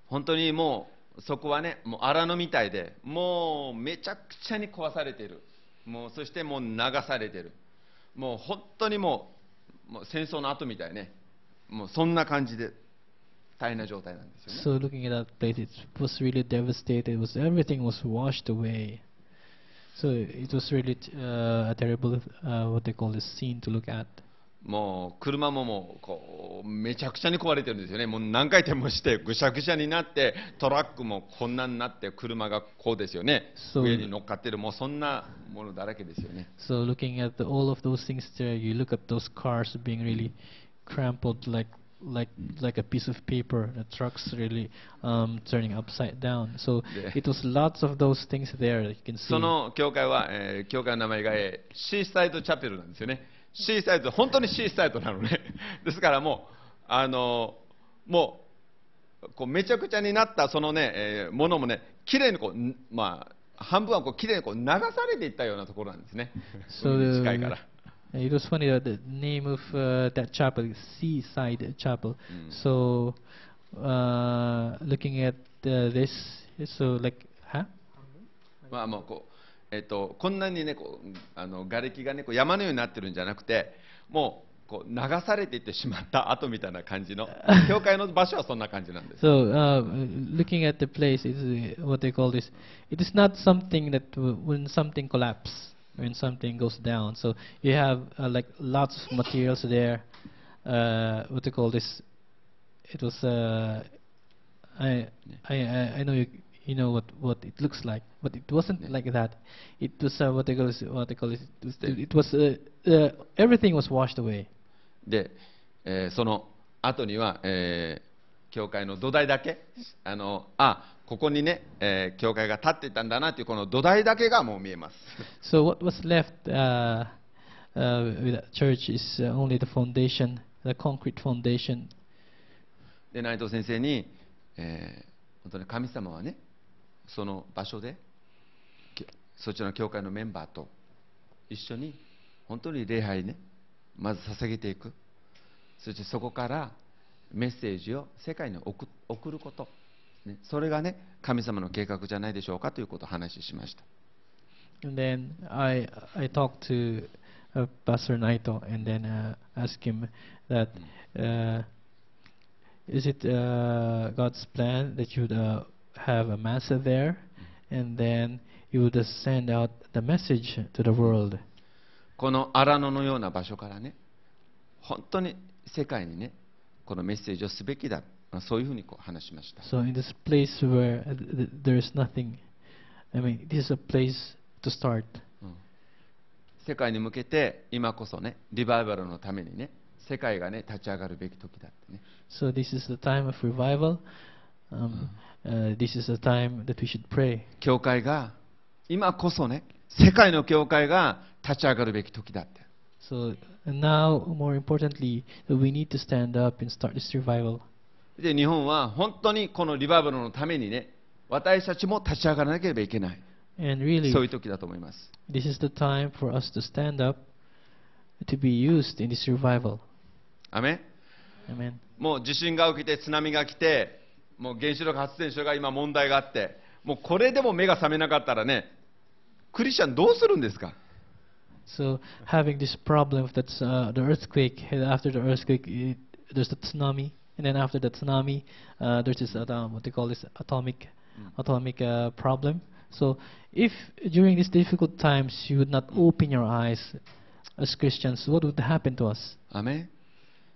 本当にもうそこはねもう荒野みたいでもうめちゃくちゃに壊されているもうそしてもう流されているもう本当にもう もう戦争の後みたいねもうそんな感じで大変な状態なんですよね So looking at that place, it was really devastated. It was everything was washed away. So it was really uh, a terrible, uh, what they call this scene to look at. もう車ももうこうめちゃくちゃに壊れてるんですよねもう何回転もしてぐしゃぐしゃになってトラックもこんなになって車がこうですよね上に乗っかってるもうそんなものだらけですよね So looking at the, all of those things there, you look at those cars being really crumpled like like like a piece of paper. The trucks really um, turning upside down. So it was lots of those things there that you can see. その教会は、えー教会の名前が、えーシーサイドチャペルなんですよね。シーサイド、本当にシーサイドなのね。[laughs] ですからもう、あのもう、こうめちゃくちゃになったそのね、えーものもね、綺麗にこう、んまあ、半分はこう綺麗にこう流されていったようなところなんですね。[laughs] So 近いから。It was funny that the name of uh, that chapel is Seaside Chapel. Mm. So, uh, looking at uh, this, so like, huh? まあもうこう、えっと、こんなにねこうあの瓦礫がねこう山のようになってるんじゃなくてもうこう流されていってしまった後みたいな感じの教会の場所はそんな感じなんです So, uh, looking at the place is uh, what they call this. It is not something that when something collapses, when something goes down. So you have uh, like lots of materials there. Uh, what they call this? It was. Uh, I, I I I know you you know what what it looks like, but it wasn't like that. It was uh, what they call this, what they call. It it was uh, uh, everything was washed away. で、えーその後には、えー教会の土台だけあのあここにね、えー教会が建っていたんだなというこの土台だけがもう見えます So what was left uh, uh, with that church is uh, only the foundation, the concrete foundation. で内藤先生に、えー本当に神様はねその場所できそちらの教会のメンバーと一緒に本当に礼拝ねまず捧げていく。そしてそこからメッセージを世界に送送ること、ね、それがね神様の計画じゃないでしょうかということを話ししました。And then I I talked to uh, Pastor Naito and then uh, asked him that uh, is it uh, God's plan that you uh, have a mass there and then you would uh, send out the message to the world. この荒野のような場所からね本当に世界にねこのメッセージをすべきだまあそういうふうにこう話しました So in this place where uh, th- th- there is nothing, I mean, this is a place to start. うん世界に向けて今こそねリバイバルのためにね世界がね立ち上がるべき時だってね So this is the time of revival. Um, Uh, this is the time that we should pray. 教会が今こそね世界の教会が立ち上がるべき時だって So now, more importantly, we need to stand up and start this revival. で日本は本当にこのリバイバルのためにね私たちも立ち上がらなければいけない And really, そういう時だと思います this is the time for us to stand up to be used in this revival. アメン Amen. もう地震が起きて津波が来てもう原子力発電所が今問題があってもうこれでも目が覚めなかったらねクリスチャンどうするんですか So having this problem that's uh, the earthquake. After the earthquake, it, there's the tsunami, and then after the tsunami, uh, there's this atom, what they call this atomic atomic uh, problem. So if during these difficult times you would not open your eyes as Christians, what would happen to us? アメン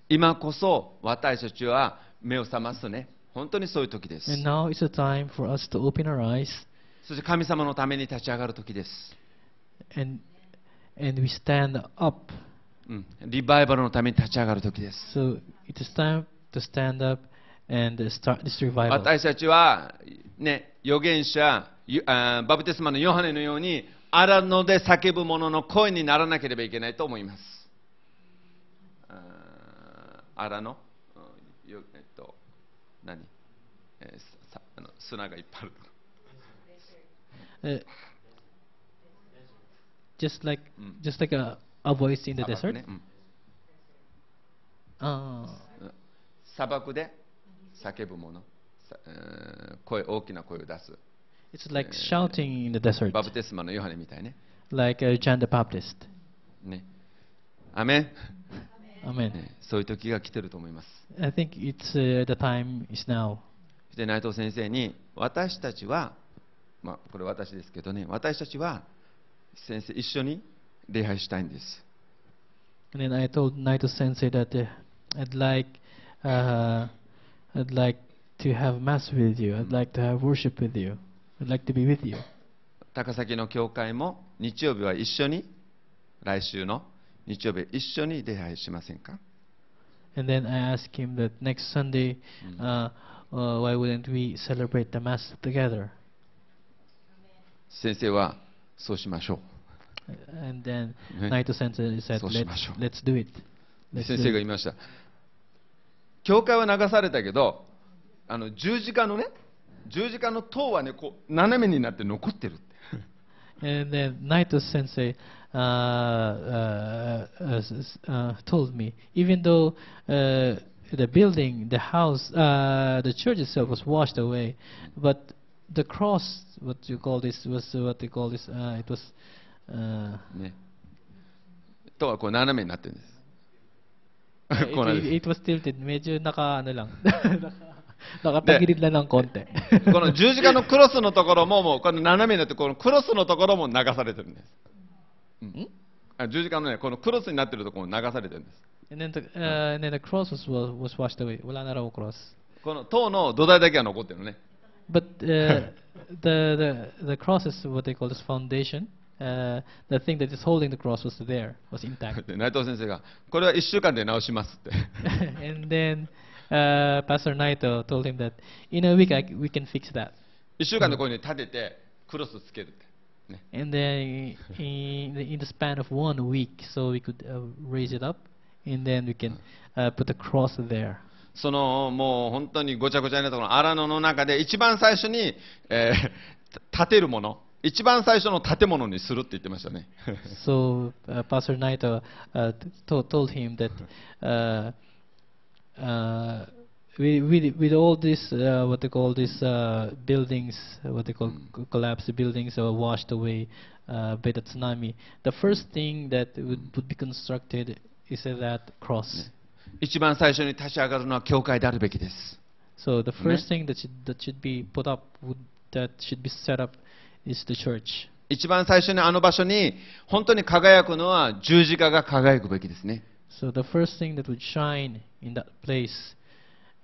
今こそ私たちは目を覚ますね本当にそういう時です。And now is the time for us to open our eyes. そして神様のために立ち上がる時です、and and we stand up. うん、リバイバルのために立ち上がる時です。So it is time to stand up and uh, start this revival. 私たちは、ね、預言者ゆあーバプテスマのヨハネのように荒野で叫ぶ者の声にならなければいけないと思います。荒野？何、えーさあの砂がいっぱいあるとこ Uh, just like Mm. just like a, a voice in the desert. ねうん Ah, 砂漠で叫ぶ者さえー声大きな声を出す it's like Uh, shouting in the desert, バプテスマのヨハネみたいね like uh, John the Baptist. ねアメン、そういう時が来てると思います I think it's uh, the time is now. そして内藤先生に私たちは、まあ、これ私ですけどね私たちは先生一緒に礼拝したいんです And then I told Naito Sensei that uh, I'd like uh, I'd like to have mass with you. I'd like to have worship with you. I'd like to be with you. 高崎の教会も日曜日は一緒に来週の日曜日一緒に礼拝しませんか And then I asked him that next Sunday, uh, uh, why wouldn't we celebrate the Mass together? 先生はそうしましょ And then ね Naito Sensei said, let's, let's do it. う Let's 先生が.言いました教会は流されたけどあの十字架のね十字架の塔はねこう斜めになって残ってる And then Naito Sensei uh, uh, uh, uh, told me, even though uh, the building, the house, uh, the church itself was washed away, but the cross, what you call this, was uh, what they call this, uh, it was. Uh, ね塔はこう斜めになってるんです it, こうなんです it, was tilted. Medyo naka, ano lang. Nakatagilid lang ng konti. この十字架のクロスのところももうこの斜めになってこのクロスのところも流されてるんです、うんあ十字架のねこのクロスになってるところも流されてるんです and, then the, uh, and then the cross was, was, was washed away. Wala na raw cross. この塔の土台だけが残ってるのね But uh, the, the the cross is what they call this foundation. Uh, the thing that is holding the cross was there, was intact. で内藤先生がこれは1週間で直しますって and then uh, Pastor Naito told him that in a week I, we can fix that. 1週間でこういうふうに立ててクロスつけるって、ね、And then in the, in the span of one week, so we could uh, raise it up, and then we can uh, put the cross there. そのもう本当にごちゃごちゃになったこの荒野の中で一番最初に、えー建てるもの一番最初の建物にするって言ってましたね So uh, Pastor Naito uh, told him that uh, uh, with, with, with all this, uh, what they call these uh, buildings, uh, what they call c- collapsed buildings or washed away uh, by the tsunami, the first thing that would, would be constructed is uh, that cross. 一番最初に立ち上がるのは教会であるべきです So the first thing that should, that should be put up, would, that should be set up, is the church. 一番最初にあの場所に本当に輝くのは十字架が輝くべきですね So the first thing that would shine in that place uh,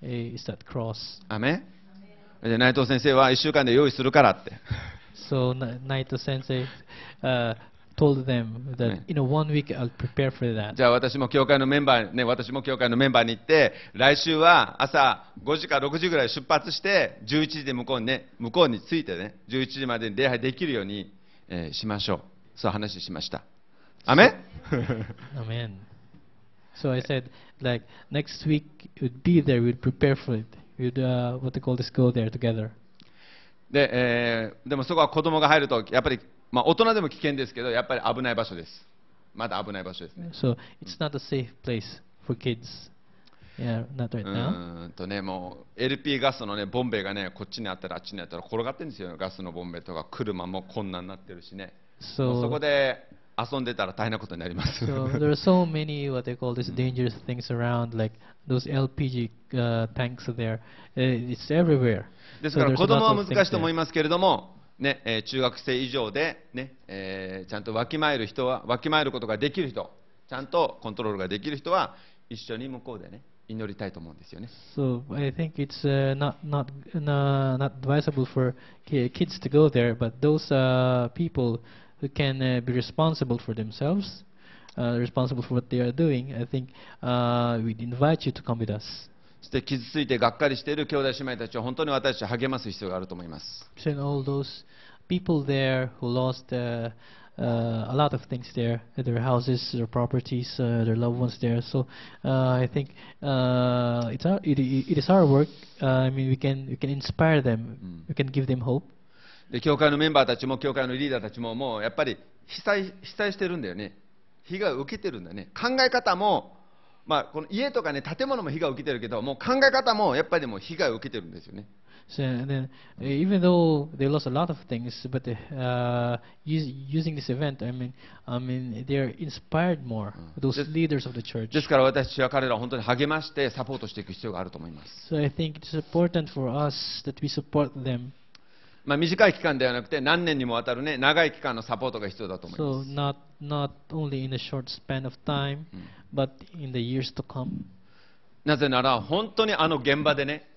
is that cross. アメンで内藤先生は1週間で用意するからって So Na- Naito Sensei uh, told them that in a one week I'll prepare for that. じゃあ私も教会のメンバーね私も教会のメンバーに行って来週は朝5時か6時ぐらい出発して11時で向こうにね向こうに着いてね11時までに礼拝できるように、えーしましょうそう話しましたアメン Amen. So I said, like next week we'd be there, we'd prepare for it. We'd uh, what they call this, go there together. で,、えーでもそこは子供が入るとやっぱり、まあ、大人でも危険ですけどやっぱり危ない場所ですまだ危ない場所ですね So it's not a safe place for kids. Yeah, not right う now. ーんとねもう LP ガスのねボンベがねこっちにあったらあっちにあったら転がってるんですよガスのボンベとか車もこんなになってるしねもうそこ So, で遊んでたら大変なことになります so there are so many what they call this dangerous things around, like those LPG uh, tanks there. Uh, it's everywhere. ですから子供は難しいと思い.ますけれども、ねえー中学生以上で、ねえーちゃんとわきまえる人はわきまえることができる人ちゃんとコントロールができる人は一緒に向こうでね祈りたいと思うんですよね So I think it's uh, not not uh, not advisable for ki- kids to go there, but those uh, people who can uh, be responsible for themselves, uh, responsible for what they are doing, I think uh, we'd invite you to come with us. そして傷ついてがっかりしている兄弟姉妹たちを本当に私たちは励ます必要があると思います So and all those people there who lost uh, uh, a lot of things there, uh, their houses, their properties, uh, their loved ones there. So uh, I think uh, it's our, it, it is our work. Uh, I mean, we can we can inspire them. Mm. We can give them hope. で教会のメンバーたちも教会のリーダーたちももうやっぱり被災被災してるんだよね被害を受けてるんだよね考え方も、まあ、この家とかね建物も被害を受けてるけどもう考え方もやっぱりもう被害を受けてるんですよね So then, uh, even though they lost a lot of things, but uh, use, using this event, I mean, I mean, they are inspired more. Those leaders of the church. ですから私は彼らを本当に励ましてサポートしていく必要があると思います、So I think it's important for us that we support them. まあ、短い期間ではなくて何年にもわたる、ね、長い期間のサポートが必要だと思います。なぜなら本当にあの現場でね、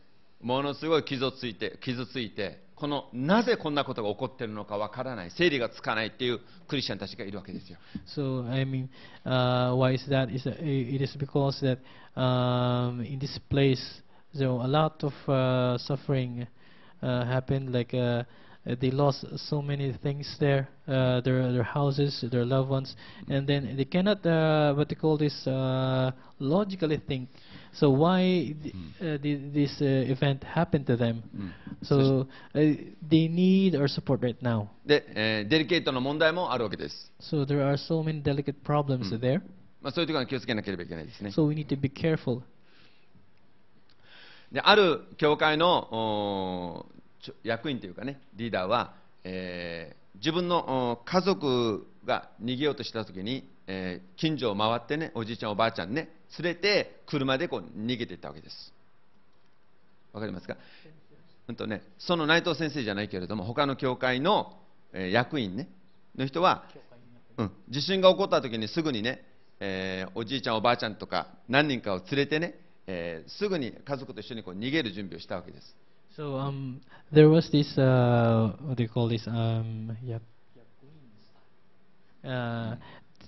ものすごい傷ついて、傷ついて、このなぜこんなことが起こっているのかわからない、整理がつかないっていうクリスチャンたちがいるわけですよ。So, I mean,、uh, why is that? Is it is because that、um, in this place there are a lot of、suffering. happened. Like uh, uh, they lost so many things there, uh, their their houses, their loved ones, and then they cannot uh, what they call this uh, logically think. So why th- uh, did this uh, event happen to them? うん、 So uh, they need our support right now. で、えーデリケートな問題もあるわけです。 So there are so many delicate problems Mm. there. まあ、そういうところに気をつけなければいけないですね。 So we need to be careful. である教会の役員というかね、リーダーは、えー自分の家族が逃げようとしたときに、えー近所を回ってね、おじいちゃん、おばあちゃんね、連れて車でこう逃げていったわけです。わかりますか、うんとね、その内藤先生じゃないけれども、他の教会の、えー役員ね、の人は、うん、地震が起こった時にすぐにね、えーおじいちゃん、おばあちゃんとか何人かを連れてね、えーすぐに家族と一緒にこう逃げる準備をしたわけです。 So um, there was this uh, what do you call this? Um, yep. Uh,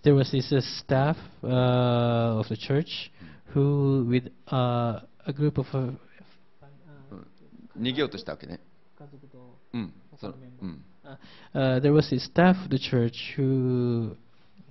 there was this uh, staff uh, of the church who, with uh, a group of uh, うん逃げようとしたわけね。うん、そのうん、 uh, there was a staff of the church who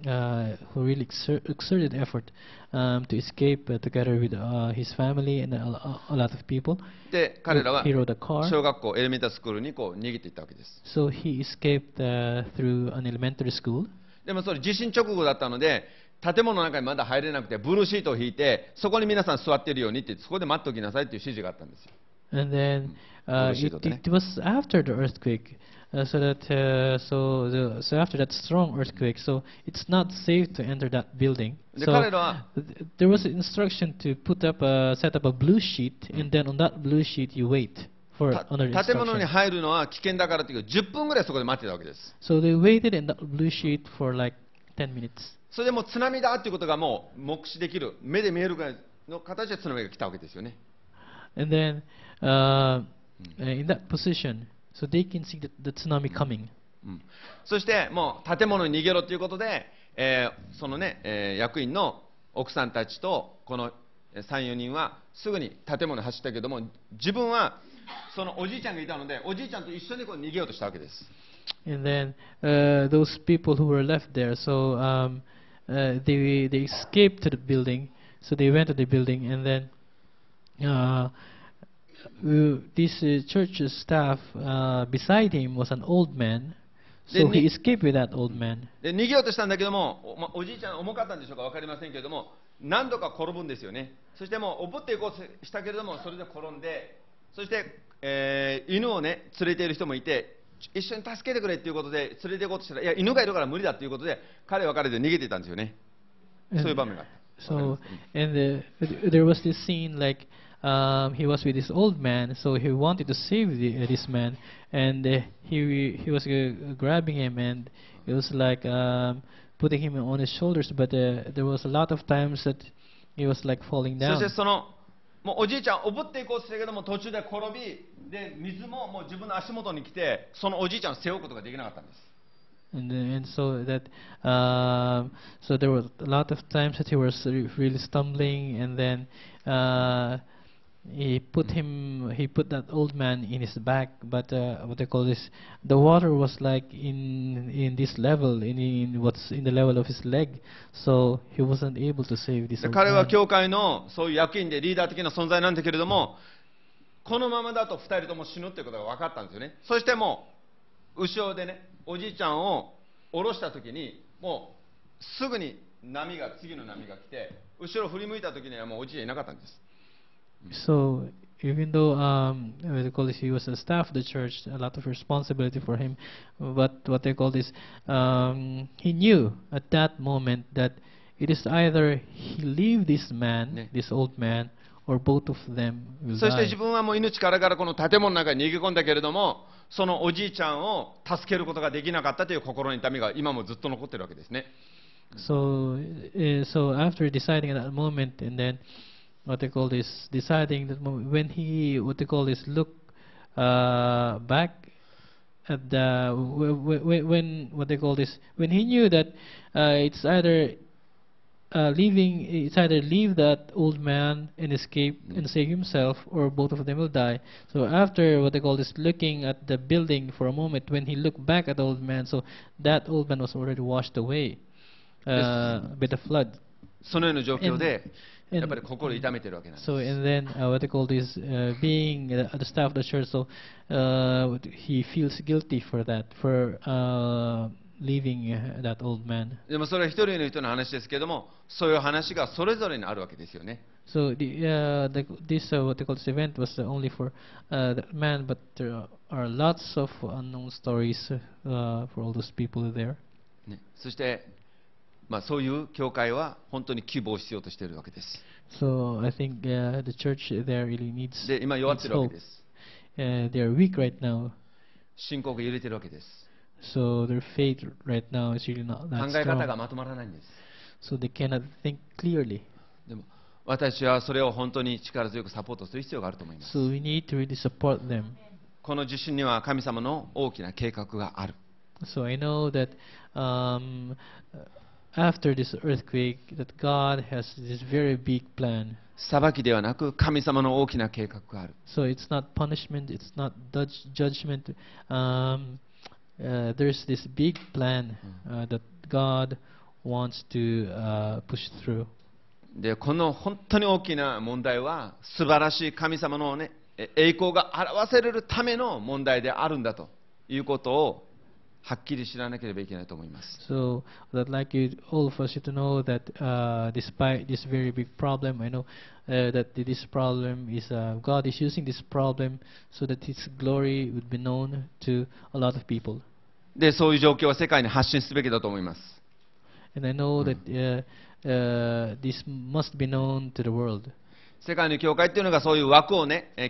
uh, who really exer- exerted effort um, to escape uh, together with uh, his family and a, a lot of people. で、彼らは He rode a car. 小学校、エレメンタルスクールにこう逃げていったわけです。So he escaped uh, through an elementary school. でもそれ地震直後だったので、建物の中にまだ入れなくて、ブルーシートを引いて、そこに皆さん座っているようにってそこで待っておきなさいっていう指示があったんですよ。And then uh, it was after the earthquake, uh, so that uh, so the, so after that strong earthquake, so it's not safe to enter that building. で So 彼らは th- there was an instruction to put up a set up a blue sheet, and then on that blue sheet you wait for た another 建物に instruction. 入るのは危険だからという10分ぐらいそこで待ってたわけです。 So they waited in that blue sheet for like 10 minutes. それでもう津波だっていうことがもう目視できる、目で見えるぐらいの形で津波が来たわけですよね。 And then uh, uh, in that position, so they can see the, the tsunami coming. うんそしてもう建物に逃げろということで、えーそのね、えー役員の奥さんたちとこの3、4人はすぐに建物に走ったけども、自分はそのおじいちゃんがいたので、おじいちゃんと一緒にこう逃げようとしたわけです。And then uh, those people who were left there, so um, uh, they they escaped to the building. So they went to the building, and then uh, uh, this uh, church staff uh, beside him was an old man. So he escaped with that old man. で逃げようとしたんだけどもお,、まおじいちゃん重かったんでしょうか分かりませんけれども何度か転ぶんですよねそしてもうおぶっていこうとしたけれどもそれで転んでそして、えー犬をね連れている人もいて一緒に助けてくれっていうことで連れて行こうとしたらいや犬がいるから無理だということで彼は彼で逃げていたんですよねそういう場面があった。So, and the, there was this scene like um, he was with this old man, so he wanted to save the, uh, this man, and uh, he he was uh, grabbing him, and it was like um, putting him on his shoulders, but uh, there was a lot of times that he was like falling そし down. てそのもうおじいちゃんおぶっていこうとしたけども途中で転びで水ももう自分の足元に来てそのおじいちゃんを背負うことができなかったんです And, then- and so that um, so there were a lot of times that he was re- really stumbling, and then uh, he put him he put that old man in his back, but uh, what they call this, the water was like in in this level, in in what's in the level of his leg, so he wasn't able to save this 彼は.教会のそういう役員でリーダー的な存在なんだけれどもこのままだと2人とも死ぬっていうことが分かったんですよねそしてもう後ろでねおじいちゃんを下ろした時にもうすぐに波が次の波が来て後ろ振り向いた時にはもうおじいちゃんいなかったんです So even though um, what they call this, he was a staff of the church, a lot of responsibility for him. But what they call this, um, he knew at that moment that it is either he leave this man, Ne. this old man, or both of them will そして die. 自分はもう命からがらこの建物の中に逃げ込んだけれどもそのおじいちゃんを助けることができなかったという心の痛みが今もずっと残ってるわけですね So, uh, so after deciding at that moment, and then what they call this, deciding that moment, when he what they call this, look uh, back at the when, when what they call this when he knew that uh, it's either uh, leaving it's either leave that old man and escape and save himself or both of them will die so after what they call this looking at the building for a moment when he looked back at the old man so that old man was already washed away uh, by the flood そのような状況で And- やっぱり心を痛めてるわけなんです so and then uh, what they call this uh, being uh, the staff of the church so uh, he feels guilty for that for uh, leaving uh, that old man でもそれは一人の人の話ですけどもそういう話がそれぞれにあるわけですよね So the, uh, the, this uh, what they call this event was uh, only for uh, that man, but there are lots of unknown stories uh, for all those people there. ねそして、 まあ、そういう教会は本当に希望を必要としているわけです。So think, uh, really、need で今弱っているわけです。Uh, right、信仰が揺れているわけです。So right、really 考え方がまとまらないんです。So、they cannot think clearly. でも私はそれを本当に力強くサポートする必要があると思います。So we need to really、support them. この地震には神様の大きな計画がある。So I know that, um, after this earthquake, that God has this very big plan. 裁きではなく神様の大きな計画がある So it's not punishment, it's not judgment. Um, uh, there's this big plan uh, that God wants to uh, push through. でこの本当に大きな問題は素晴らしい神様の、ね、え栄光が表せれるための問題であるんだということをはっきり知らなければいけないと思います So I'd like you, all of us, you to know that uh, despite this very big problem, I know uh, that this problem is uh, God is using this problem so that His glory would be known to a lot of people. でそういう状況は世界に発信すべきだと思います And I know that uh, uh, this must be known to the world. 世界の教会っていうのがそういう枠をね、え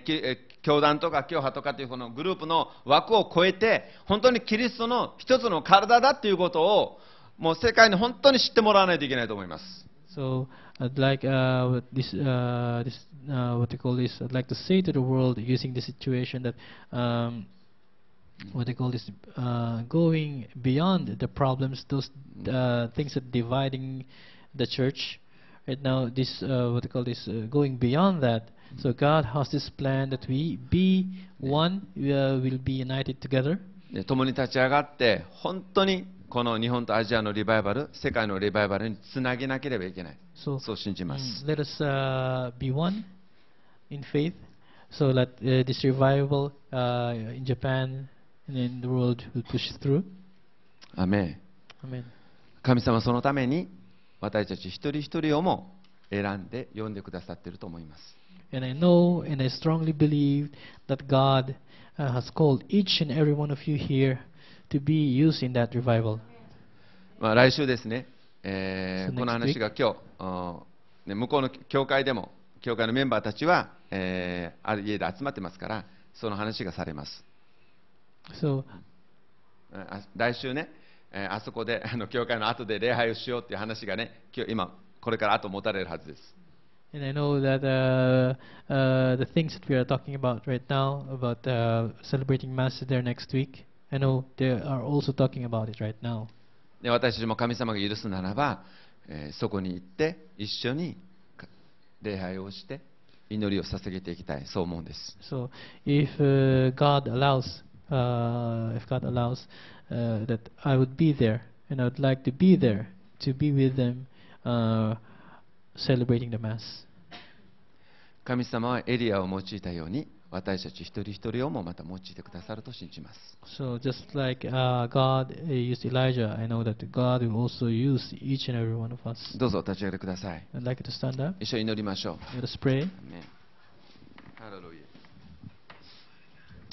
教団とか教派とかっていうこのグループの枠を超えて、本当にキリストの一つの体だっていうことを、もう世界に本当に知ってもらわないといけないと思います。So I'd like uh, this, uh, this uh, what they call this. I'd like to say to the world using this situation that um, what they call this uh, going beyond the problems, those uh, things that dividing the church. Right now, this uh, what they call this uh, going beyond that. So God has this plan that we be one, we uh, will be united together. で共に立ち上がって、本当にこの日本とアジアのリバイバル、世界のリバイバルにつなげなければいけない。So そう信じます。Mm, let us uh, be one in faith so that uh, this revival uh, in Japan and in the world will push through. アメン Amen. 神様はそのために私たち一人一人をも選んで呼んでくださっていると思います。And I know and I strongly believe that God uh, has called each and every one of you here to be used in that revival. まあ、来週ですね、えーこの話が今日ね、向こうの教会でも、教会のメンバーたちは、えーある家で集まってますから、その話がされます。So あ来週ね、えーあそこであの教会の後で礼拝をしようっていう話がね、今、これから後持たれるはずです。And I know that uh, uh, the things that we are talking about right now, about uh, celebrating Mass there next week, I know they are also talking about it right now. で私たちも神様が許すならば、えーそこに行って、一緒にか礼拝をして、祈りを捧げていきたい、そう思うんです。 So if uh, God allows, uh, if God allows uh, that I would be there, and I would like to be there to be with them, uh, celebrating the Mass. 神様はエリアを用いたように私たち一人一人をもまた用いてくださると信じます So just like uh, God uh, used Elijah, I know that God will also use each and every one of us. どうぞお立ち上げてください I'd like to stand up. 一緒に祈りましょう Let us pray. ハレルヤ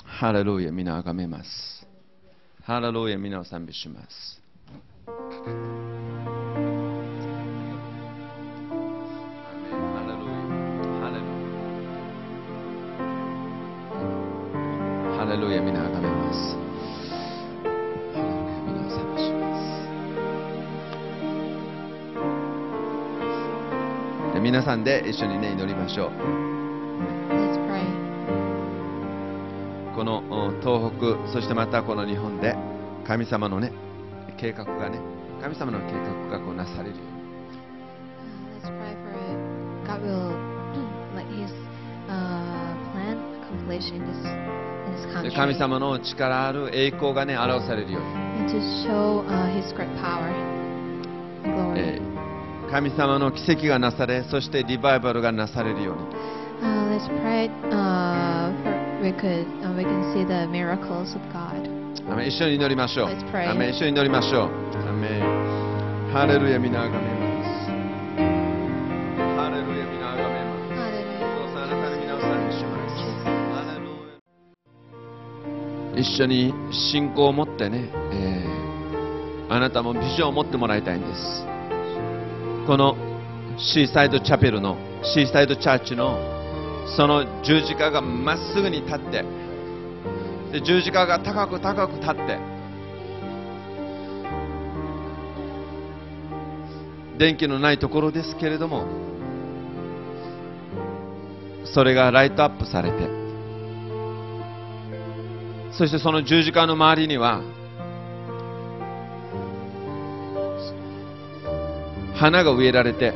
ハレルヤ皆をあがめますハレルヤ皆を賛美しますルヤ皆めます皆さんで一緒にね祈りましょう Let's pray. このお東北そしてまたこの日本で神様のね計画がね神様の計画がこうなされるように Uh, let's pray for it. God will [clears throat] let His uh, plan accomplish in this 神様の力ある栄光がね表されるように。show,、uh, power, 神様の奇跡がなされそしてリバイバルがなされるように、uh, pray, uh, we could, uh, we 一緒に祈りましょう。一緒に祈りましょう。ハレルヤ皆あがめ一緒に信仰を持ってね、えーあなたもビジョンを持ってもらいたいんです。このシーサイドチャペルのシーサイドチャーチのその十字架がまっすぐに立ってで十字架が高く高く立って電気のないところですけれどもそれがライトアップされてそしてその十字架の周りには花が植えられて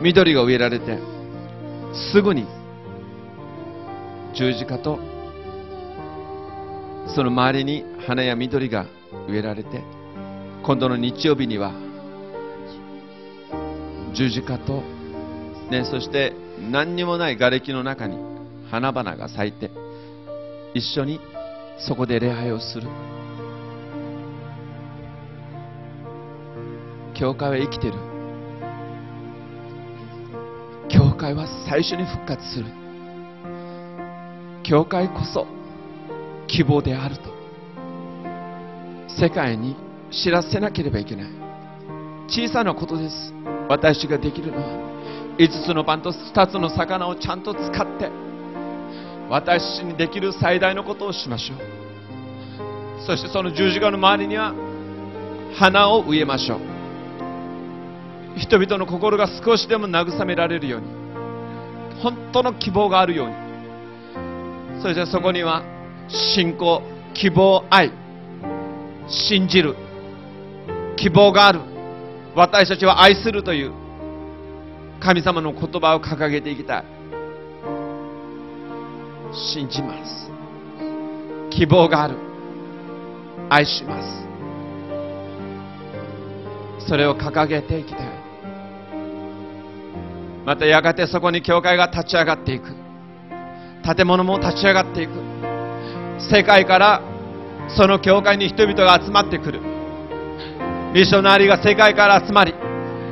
緑が植えられてすぐに十字架とその周りに花や緑が植えられて今度の日曜日には十字架と、ね、そして何にもない瓦礫の中に花々が咲いて一緒にそこで礼拝をする。教会は生きてる。教会は最初に復活する。教会こそ希望であると。世界に知らせなければいけない。小さなことです。私ができるのは5つのパンと2つの魚をちゃんと使って私にできる最大のことをしましょう。そしてその十字架の周りには花を植えましょう。人々の心が少しでも慰められるように本当の希望があるように。そしてそこには信仰希望愛信じる希望がある。私たちは愛するという神様の言葉を掲げていきたい。信じます。希望がある。愛します。それを掲げていきたいまたやがてそこに教会が立ち上がっていく。建物も立ち上がっていく。世界からその教会に人々が集まってくる。ミッショナリーが世界から集まり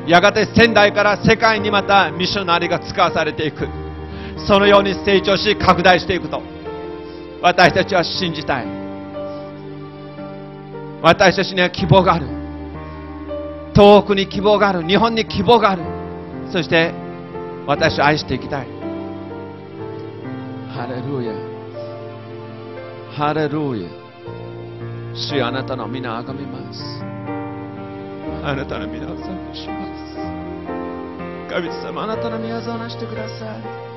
やがて仙台から世界にまたミッショナリーが使わされていく。そのように成長し拡大していくと。私たちは信じたい。私たちには希望がある。東北に希望がある。日本に希望がある。そして私を愛していきたい。ハレルヤ。ハレルヤ。主よあなたの皆をあがめます。あなたの皆を賛美します。神様あなたの宮沢をなしてください。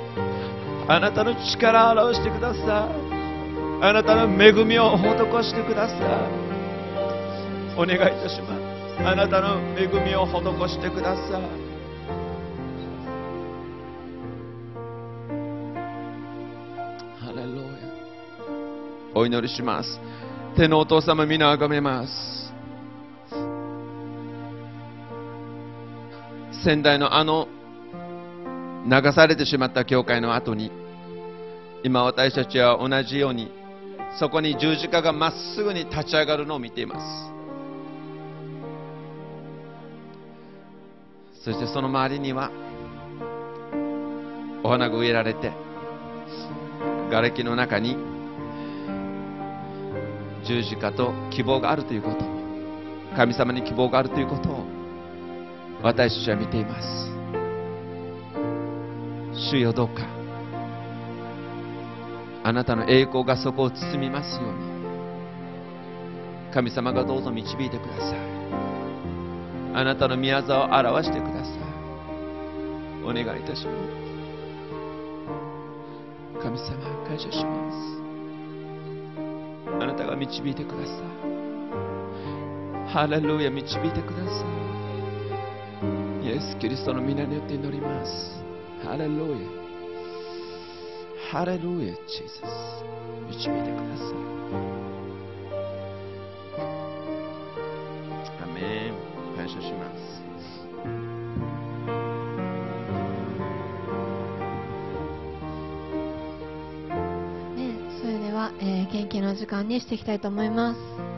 あなたの力を表してください。あなたの恵みを施してください。お願いいたします。あなたの恵みを施してください。ハレルヤ。お祈りします。天のお父様皆あがめます。仙台のあの流されてしまった教会の後に今私たちは同じようにそこに十字架がまっすぐに立ち上がるのを見ています。そしてその周りにはお花が植えられて瓦礫の中に十字架と希望があるということ神様に希望があるということを私たちは見ています。主よどうか。あなたの栄光がそこを包みますように。神様がどうぞ導いてください。あなたの宮沢を表してください。お願いいたします。神様感謝します。あなたが導いてください。ハレルヤ導いてください。イエス・キリストの皆によって祈ります。ハレルヤ。ハレルヤジーザス導いてくださいアメン感謝しますね、それでは、えー、研究の時間にしていきたいと思います。